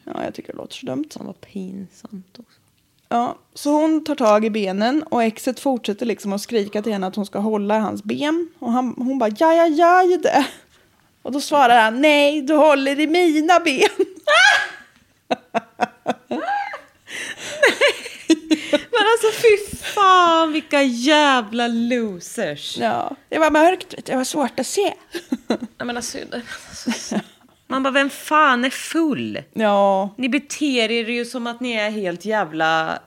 Ja, jag tycker det låter så dumt. Fan vad pinsamt också. Ja, så hon tar tag i benen och exet fortsätter liksom att skrika till henne att hon ska hålla hans ben. Och han, hon bara, ja, ja, ja, det. Och då svarar han, nej, du håller i mina ben. Men alltså fy fan vilka jävla losers. Ja, det var mörkt, det var svårt att se. Jag menar, så, man bara, vem fan är full? Ja, Ni beter er ju som att ni är helt jävla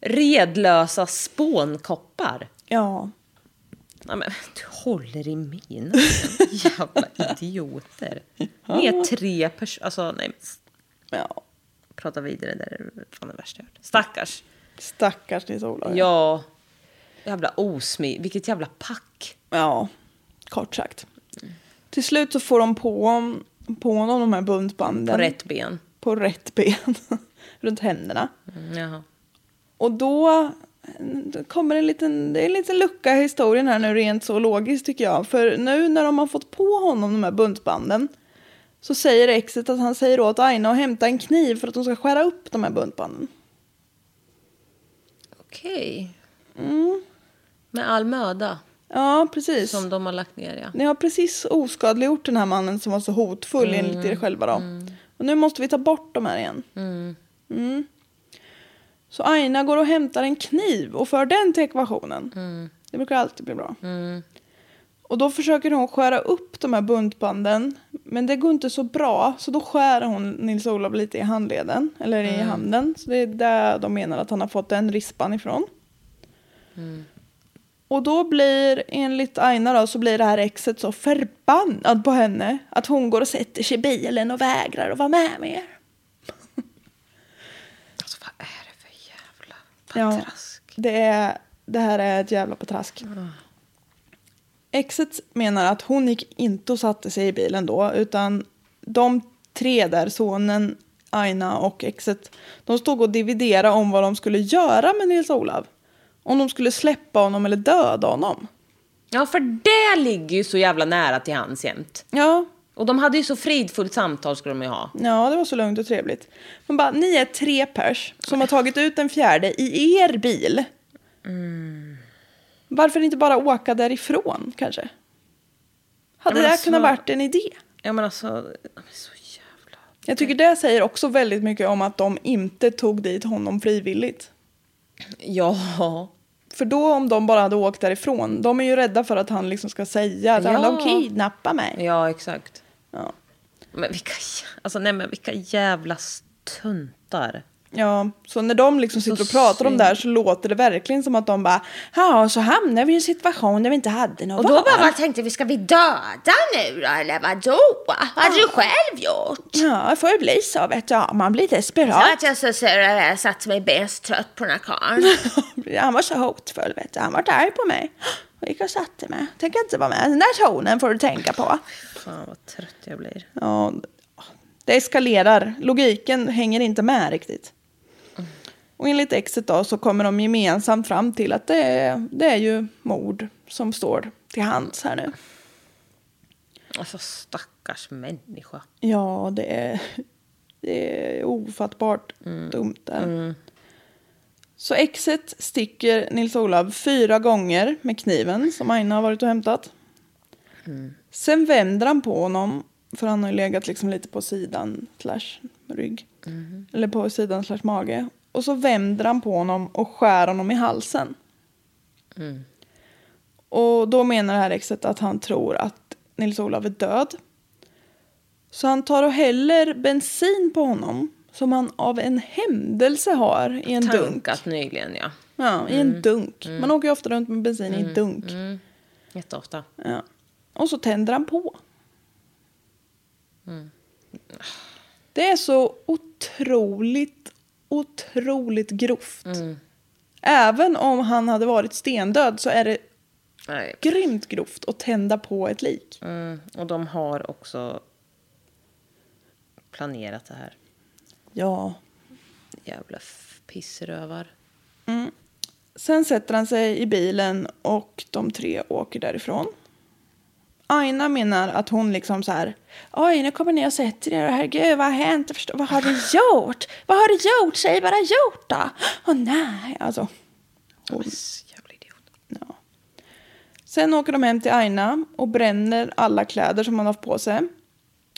redlösa spånkoppar. ja. Ja, men, du håller i mina jävla idioter. Ni är tre personer. Alltså, nej, men ja. prata vidare. Det är fan det värsta jag hört. Stackars. Stackars Nils-Olof. Ja. Jävla osmi. Vilket jävla pack. ja, kort sagt. Till slut så får de på, på honom de här buntbanden. På rätt ben. På rätt ben. Runt händerna. Mm, Jaha. Och då då kommer en liten, det är en liten lucka i historien här nu rent så logiskt tycker jag. För nu när de har fått på honom de här buntbanden så säger exet att han säger åt Aina att hämta en kniv för att de ska skära upp de här buntbanden. Okej. Mm. Med all möda Ja, precis. som de har lagt ner, ja. Ni har precis oskadliggjort den här mannen som var så hotfull enligt er själva då. Och nu måste vi ta bort de här igen. Mm. Så Aina går och hämtar en kniv och för den till ekvationen. Det brukar alltid bli bra. Och då försöker hon skära upp de här buntbanden. Men det går inte så bra. Så då skär hon Nils-Olof lite i handleden. Eller i handen. Så det är där de menar att han har fått den rispan ifrån. Och då blir, enligt Aina då, så blir det här exet så förbannad på henne. Att hon går och sätter sig i bilen och vägrar att vara med mer. Alltså vad är det för jävla Ja, patrask? det, är, det här är ett jävla patrask. Exet menar att hon gick inte och satte sig i bilen då, utan de tre där, sonen, Aina och exet, de stod och dividerade om vad de skulle göra med Nils-Olof. Om de skulle släppa honom eller döda honom. Ja, för det ligger ju så jävla nära till hands jämt. Ja, Och de hade ju så fridfullt samtal skulle de ju ha. ja, det var så lugnt och trevligt. Men bara, ni är tre pers som har tagit ut en fjärde i er bil. Varför inte bara åka därifrån kanske? Hade det alltså- kunnat varit en idé? Ja men alltså, de är så jävla... Jag tycker det säger också väldigt mycket om att de inte tog dit honom frivilligt. Ja. För då om de bara hade åkt därifrån, de är ju rädda för att han liksom ska säga att Ja. de kidnappar mig. Ja, exakt. Ja. Men vilka, alltså, nej, men vilka jävla stuntar. Ja, så när de liksom sitter och pratar om det här så låter det verkligen som att de bara Ja, så hamnar vi i en situation där vi inte hade något Och då val. bara tänkte vi, ska vi döda nu då eller vadå? Vad hade du själv gjort? Ja, det får ju bli så vet du. Ja, man blir Så desperat. att jag så, så, jag satt mig bäst trött på den här karln. Han var så hotfull vet du. Han var arg på mig. Jag gick och satte mig. Tänker inte vara med. Den där tonen får du tänka på. Fan vad trött jag blir. Ja, det eskalerar. Logiken hänger inte med riktigt. Och enligt exet då så kommer de gemensamt fram till att det är, det är ju mord som står till hands här nu. Alltså stackars människa. Ja, det är, det är ofattbart dumt där. Så exet sticker Nils-Olof fyra gånger med kniven som Aina har varit och hämtat. Sen vänder han på honom, för han har ju legat liksom lite på sidan slash rygg. Eller på sidan slash mage. Och så vänder han på honom och skär honom i halsen. Och då menar det här exet att han tror att Nils-Olof är död. Så han tar och häller bensin på honom som han av en händelse har i en dunk. Tankat nyligen ja. Ja, i en dunk. Man åker ju ofta runt med bensin i en dunk. Jätteofta. Ja. Och så tänder han på. Det är så otroligt, otroligt grovt. Även om han hade varit stendöd så är det Nej. grymt grovt att tända på ett lik. Mm. Och de har också planerat det här. Ja. Jävla pissrövar. Sen sätter han sig i bilen och de tre åker därifrån. Aina menar att hon liksom så här, oj nu kommer ni och sätter er och herregud vad har hänt? Jag förstår, vad har du gjort? Vad har du gjort? Säg bara gjort då. Åh nej, alltså. Hon, Jävla idiot. ja. Sen åker de hem till Aina och bränner alla kläder som hon har haft på sig.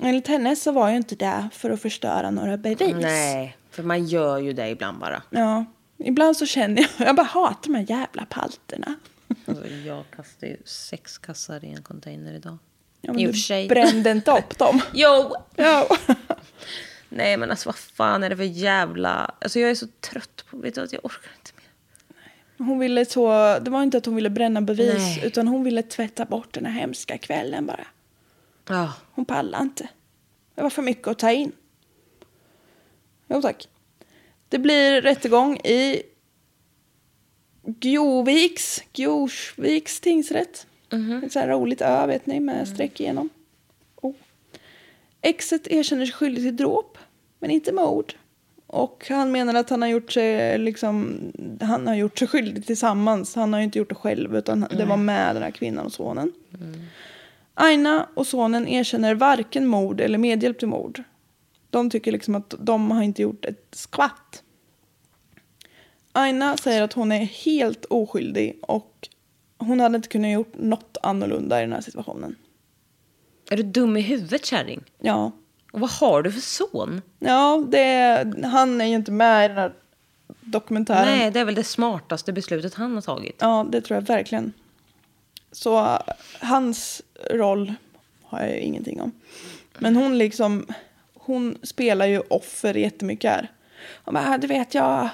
Enligt henne så var ju inte det för att förstöra några bevis. Nej, för man gör ju det ibland bara. Ja, ibland så känner jag, jag bara hatar de här jävla palterna. Alltså, jag kastade ju sex kassar i en container idag. Ja, men I och för sig. brände inte upp dem. Jo! Ja. Nej men alltså vad fan är det för jävla... Alltså jag är så trött på... Vet du att jag orkar inte mer. Hon ville så, det var inte att hon ville bränna bevis Nej. utan hon ville tvätta bort den här hemska kvällen bara. Ja. Hon pallade inte. Det var för mycket att ta in. Jo tack. Det blir rättegång i Gjoviks, Gjoviks tingsrätt. Ett så här roligt ö vet ni med streck igenom. Oh. Exet erkänner sig skyldig till dråp men inte mord. Och han menar att han har gjort sig liksom, han har gjort sig skyldig tillsammans. Han har ju inte gjort det själv utan det var med den här kvinnan och sonen. Aina och sonen erkänner varken mord eller medhjälp till mord. De tycker liksom att de har inte gjort ett skvatt. Aina säger att hon är helt oskyldig och hon hade inte kunnat gjort något annorlunda i den här situationen. Är du dum i huvudet kärring? Ja, Och vad har du för son? ja det, han är ju inte med i den här dokumentären. Nej, det är väl det smartaste beslutet han har tagit. Ja, det tror jag verkligen. Så hans roll har jag ju ingenting om. Men hon liksom, hon spelar ju offer jättemycket här. Och bara, du vet, jag,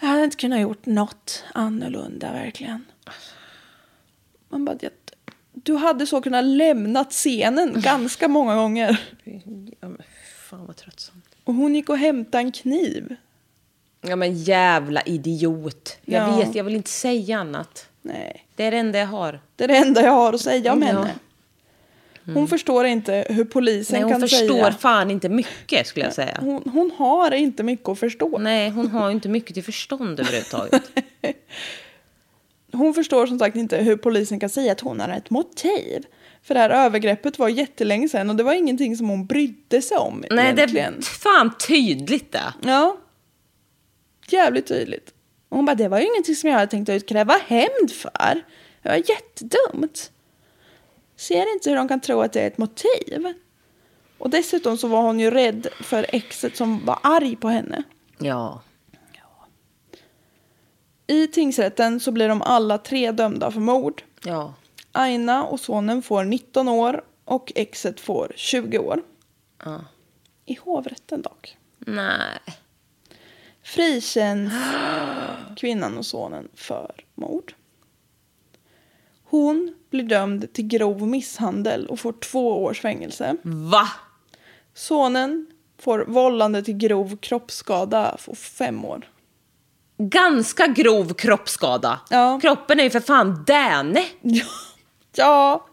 jag hade inte kunnat gjort något annorlunda verkligen. Man bara, du hade så kunnat lämnat scenen ganska många gånger. Ja, men fan vad tröttsamt. Och hon gick och hämtade en kniv. Ja men jävla idiot. Jag Ja. vet, jag vill inte säga annat. Nej, Det är det enda jag har. det är det enda jag har att säga om Ja. henne. Hon förstår inte hur polisen Nej, hon kan förstår säga... fan inte mycket skulle jag säga. Hon, hon har inte mycket att förstå. Nej, hon har inte mycket till förstånd överhuvudtaget. Hon förstår som sagt inte hur polisen kan säga att hon har ett motiv. För det här övergreppet var jättelänge sedan och det var ingenting som hon brydde sig om Nej, det egentligen. är fan tydligt det. Ja. Jävligt tydligt. Och hon bara, det var ju ingenting som jag hade tänkt utkräva hämnd för. Det var jättedumt. Ser inte hur de kan tro att det är ett motiv. Och dessutom så var hon ju rädd för exet som var arg på henne. Ja. I tingsrätten så blir de alla tre dömda för mord. Ja. Aina och sonen får 19 år och exet får 20 år. Ja. I hovrätten dock. Nej. Frikänns kvinnan och sonen för mord. Hon blir dömd till grov misshandel och får två års fängelse. Va? Sonen får vållande till grov kroppsskada och fem år. Ganska grov kroppsskada. Ja. Kroppen är ju för fan däne. Ja. ja.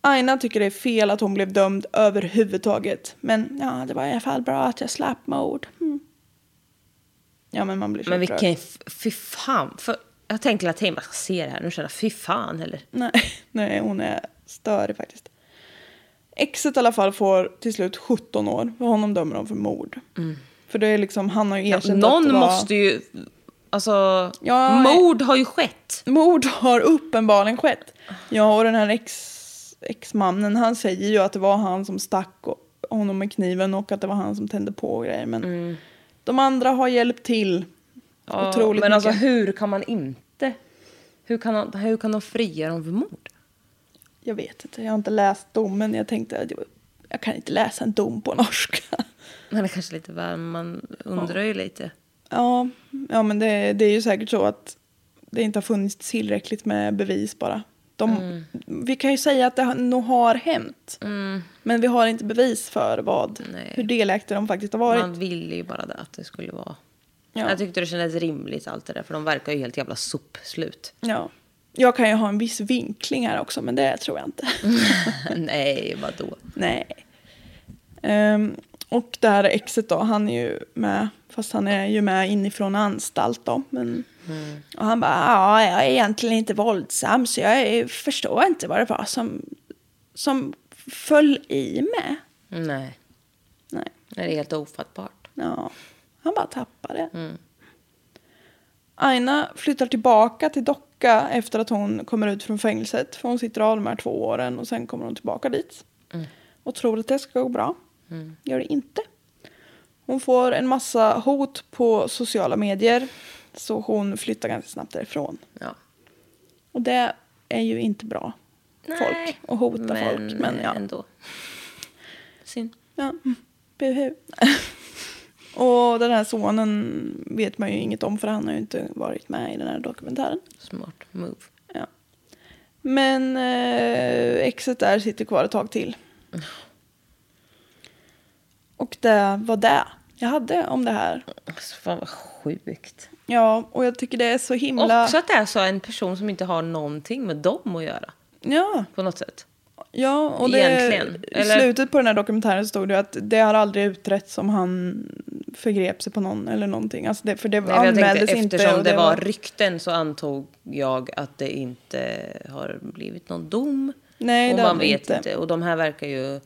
Aina tycker det är fel att hon blev dömd överhuvudtaget. Men ja, det var i alla fall bra att jag slapp mord. Mm. Ja, men man blir så Men vilken... Fy fan. För, jag tänkte tiden, jag ska se det här. Nu känner jag, fy fan eller? Nej, nej, hon är störig faktiskt. Exet i alla fall får till slut 17 år. För honom dömer de för mord. För det är liksom, han har ju erkänt att Någon det var... måste ju... Alltså, Ja, mord har ju skett. Mord har uppenbarligen skett. Ja, och den här ex, ex-mannen, han säger ju att det var han som stack och- honom med kniven och att det var han som tände på grejer. Men de andra har hjälpt till. Ja, Otroligt men alltså mycket. hur kan man inte... Hur kan, hur kan de fria dem för mord? Jag vet inte, jag har inte läst domen. Jag tänkte att jag, jag kan inte läsa en dom på norska. Men det kanske lite väl, man undrar ju lite. Ja, ja men det, det är ju säkert så att det inte har funnits tillräckligt med bevis bara. De, Vi kan ju säga att det nog har hänt. Men vi har inte bevis för vad, Nej. hur delaktiga de faktiskt har varit. Man ville ju bara det, att det skulle vara... Ja. Jag tyckte det kändes rimligt allt det där, för de verkar ju helt jävla sopslut. Ja. Jag kan ju ha en viss vinkling här också, men det tror jag inte. Nej, vadå? Nej. Ehm, Och det här exet då, han är ju med, fast han är ju med inifrån anstalt då. Men, Och han bara, ja, jag är egentligen inte våldsam så jag är- förstår inte vad det var som, som föll i mig. Nej. Nej. Det är helt ofattbart. Ja, han bara tappade det. Aina flyttar tillbaka till Docka efter att hon kommer ut från fängelset. För hon sitter av de här två åren och sen kommer hon tillbaka dit. Och tror att det ska gå bra. Gör det inte. Hon får en massa hot på sociala medier. Så hon flyttar ganska snabbt därifrån. Ja. Och det är ju inte bra. Folk och hota folk. Men ja. ändå. Synd. Ja, mm. buhu. och den här sonen vet man ju inget om för han har ju inte varit med i den här dokumentären. Smart move. Ja. Men eh, exet där sitter kvar ett tag till. Och det var det jag hade om det här. Alltså, fan vad sjukt. Ja, och jag tycker det är så himla... Också att det är så en person som inte har någonting med dem att göra. Ja, På något sätt. Ja och det, Egentligen, i eller? slutet på den här dokumentären stod det att det har aldrig utretts om han förgrep sig på någon eller någonting. Alltså det, för det Nej, anmäldes tänkte, inte. eftersom och det var rykten så antog jag att det inte har blivit någon dom. Nej, och det man vet inte. inte. Och de här verkar ju...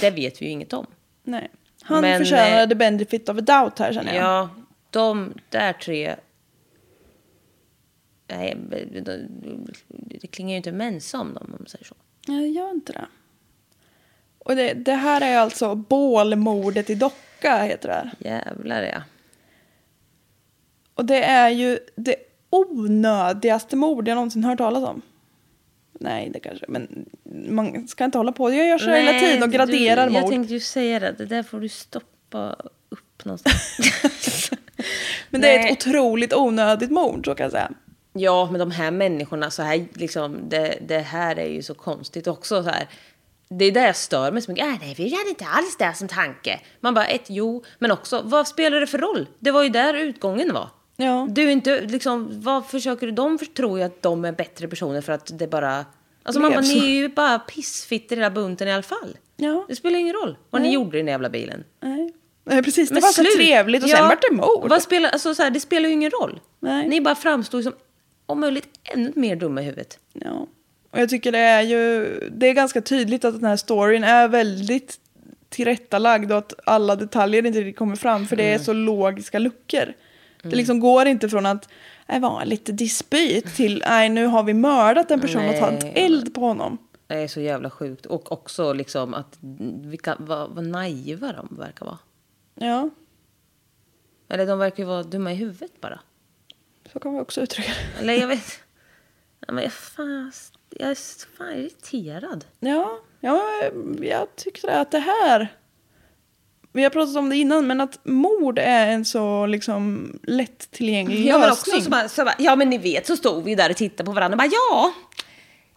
Det vet vi ju inget om. Nej. Han Men, förtjänar eh, benefit of a doubt här känner jag. Ja, de där tre... Nej, det klingar ju inte mensa om dem om man säger så. Jag gör inte det. Och det, det här är alltså bålmordet i Docka heter det. Jävlar ja. Och det är ju det onödigaste mord jag någonsin hört talas om. Nej, det kanske, men man ska inte hålla på. Jag gör så hela Nej, tiden och graderar du, mord. Jag tänkte ju säga det, det där får du stoppa upp någonstans. Men det är Nej. ett otroligt onödigt mord, så kan jag säga. Ja, men de här människorna, så här, liksom, det, det här är ju så konstigt också. Så här. Det är där jag stör mig så mycket. Äh, nej, vi hade inte alls det som tanke. Man bara, ett, jo, men också, vad spelar det för roll? Det var ju där utgången var. Ja. Du inte, liksom, vad försöker du? De tror ju att de är bättre personer för att det bara... Alltså man bara, så. ni är ju bara pissfitter i hela bunten i alla fall. Ja. Det spelar ingen roll vad ni gjorde i den jävla bilen. Nej. Nej, precis. Det Men var så slut. trevligt och Ja, sen vart det mord. Vad spelar, alltså, så här, det spelar ju ingen roll. Nej. Ni bara framstår ju som om möjligt ännu mer dumma i huvudet. Ja. Och jag tycker det är ju, det är ganska tydligt att den här storyn är väldigt tillrättalagd och att alla detaljer inte riktigt kommer fram för det Mm. är så logiska luckor. Det liksom går inte från att det var lite dispyt till nej nu har vi mördat en person och tagit Nej. eld på honom. Det är så jävla sjukt. Och också liksom att vilka, vad, vad naiva de verkar vara. Ja, Eller de verkar ju vara dumma i huvudet bara. Så kan vi också uttrycka det. Eller jag vet... Ja, men jag, fan, jag är fan irriterad. Ja, ja, jag tyckte att det här... Vi har pratat om det innan, men att mord är en så liksom lättillgänglig Ja, men lösning. också så bara, så bara, ja men ni vet så stod vi där och tittade på varandra och bara ja,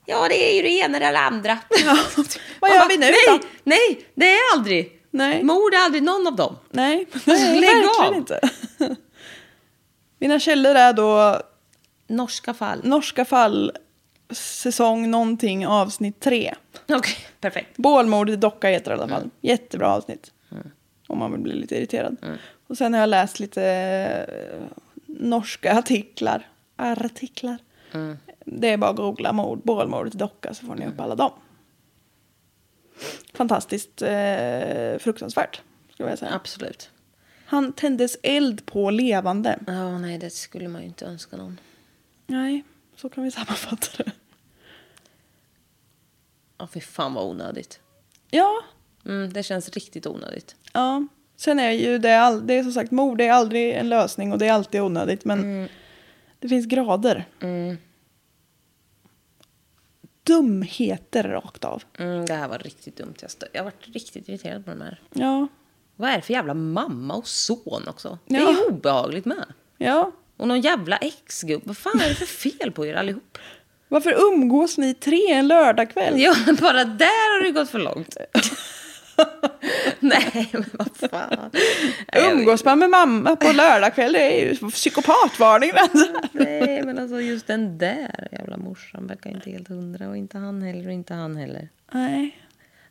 ja det är ju det ena eller det andra. Vad Man gör bara, vi nu nej, då? Nej, det är aldrig. Nej. Mord är aldrig någon av dem. Nej, nej Lägg verkligen av. inte. Mina källor är då Norska fall. Norska fall, säsong någonting, avsnitt tre. Okej, perfekt. Bålmordet i Docka heter det i alla Mm. fall. Jättebra avsnitt. Om man vill bli lite irriterad. Och sen har jag läst lite eh, norska artiklar. Artiklar. Mm. Det är bara att googla mord, bålmordet i Docka så får ni upp alla dem. Fantastiskt eh, fruktansvärt, skulle jag säga. Absolut. Han tändes eld på levande. Ja, nej det skulle man ju inte önska någon. Nej, så kan vi sammanfatta det. Ja, fy fan vad onödigt. Ja, Mm, det känns riktigt onödigt. ja. Sen är ju det, all, det är som sagt mord, det är aldrig en lösning och det är alltid onödigt. Men det finns grader. Dumheter rakt av. Mm, det här var riktigt dumt. Jag, jag varit riktigt irriterad på de här. Ja, Vad är det för jävla mamma och son också? Det är Ja. ju obehagligt med. ja. Och någon jävla exgubbe. Vad fan är det för fel på er allihop? Varför umgås ni tre en lördagkväll? Ja, bara där har det gått för långt. Nej, men vad fan. Umgås man med mamma på lördagkväll, det är ju psykopatvarning. Nej, men alltså just den där jävla morsan verkar inte helt hundra. Och inte han heller och inte han heller. Nej.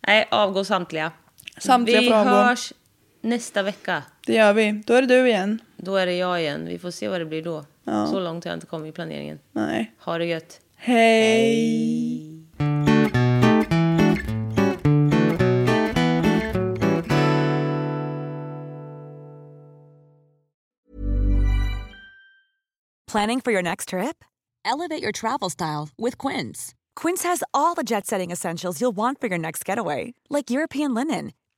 Nej, avgå samtliga. samtliga Vi frågor. hörs nästa vecka. Det gör vi. Då är det du igen. Då är det jag igen. Vi får se vad det blir då. Ja. Så långt har jag inte kommit i planeringen. Nej. Ha det gött. Hej. Planning for your next trip? Elevate your travel style with Quince. Quince has all the jet setting essentials you'll want for your next getaway, like European linen,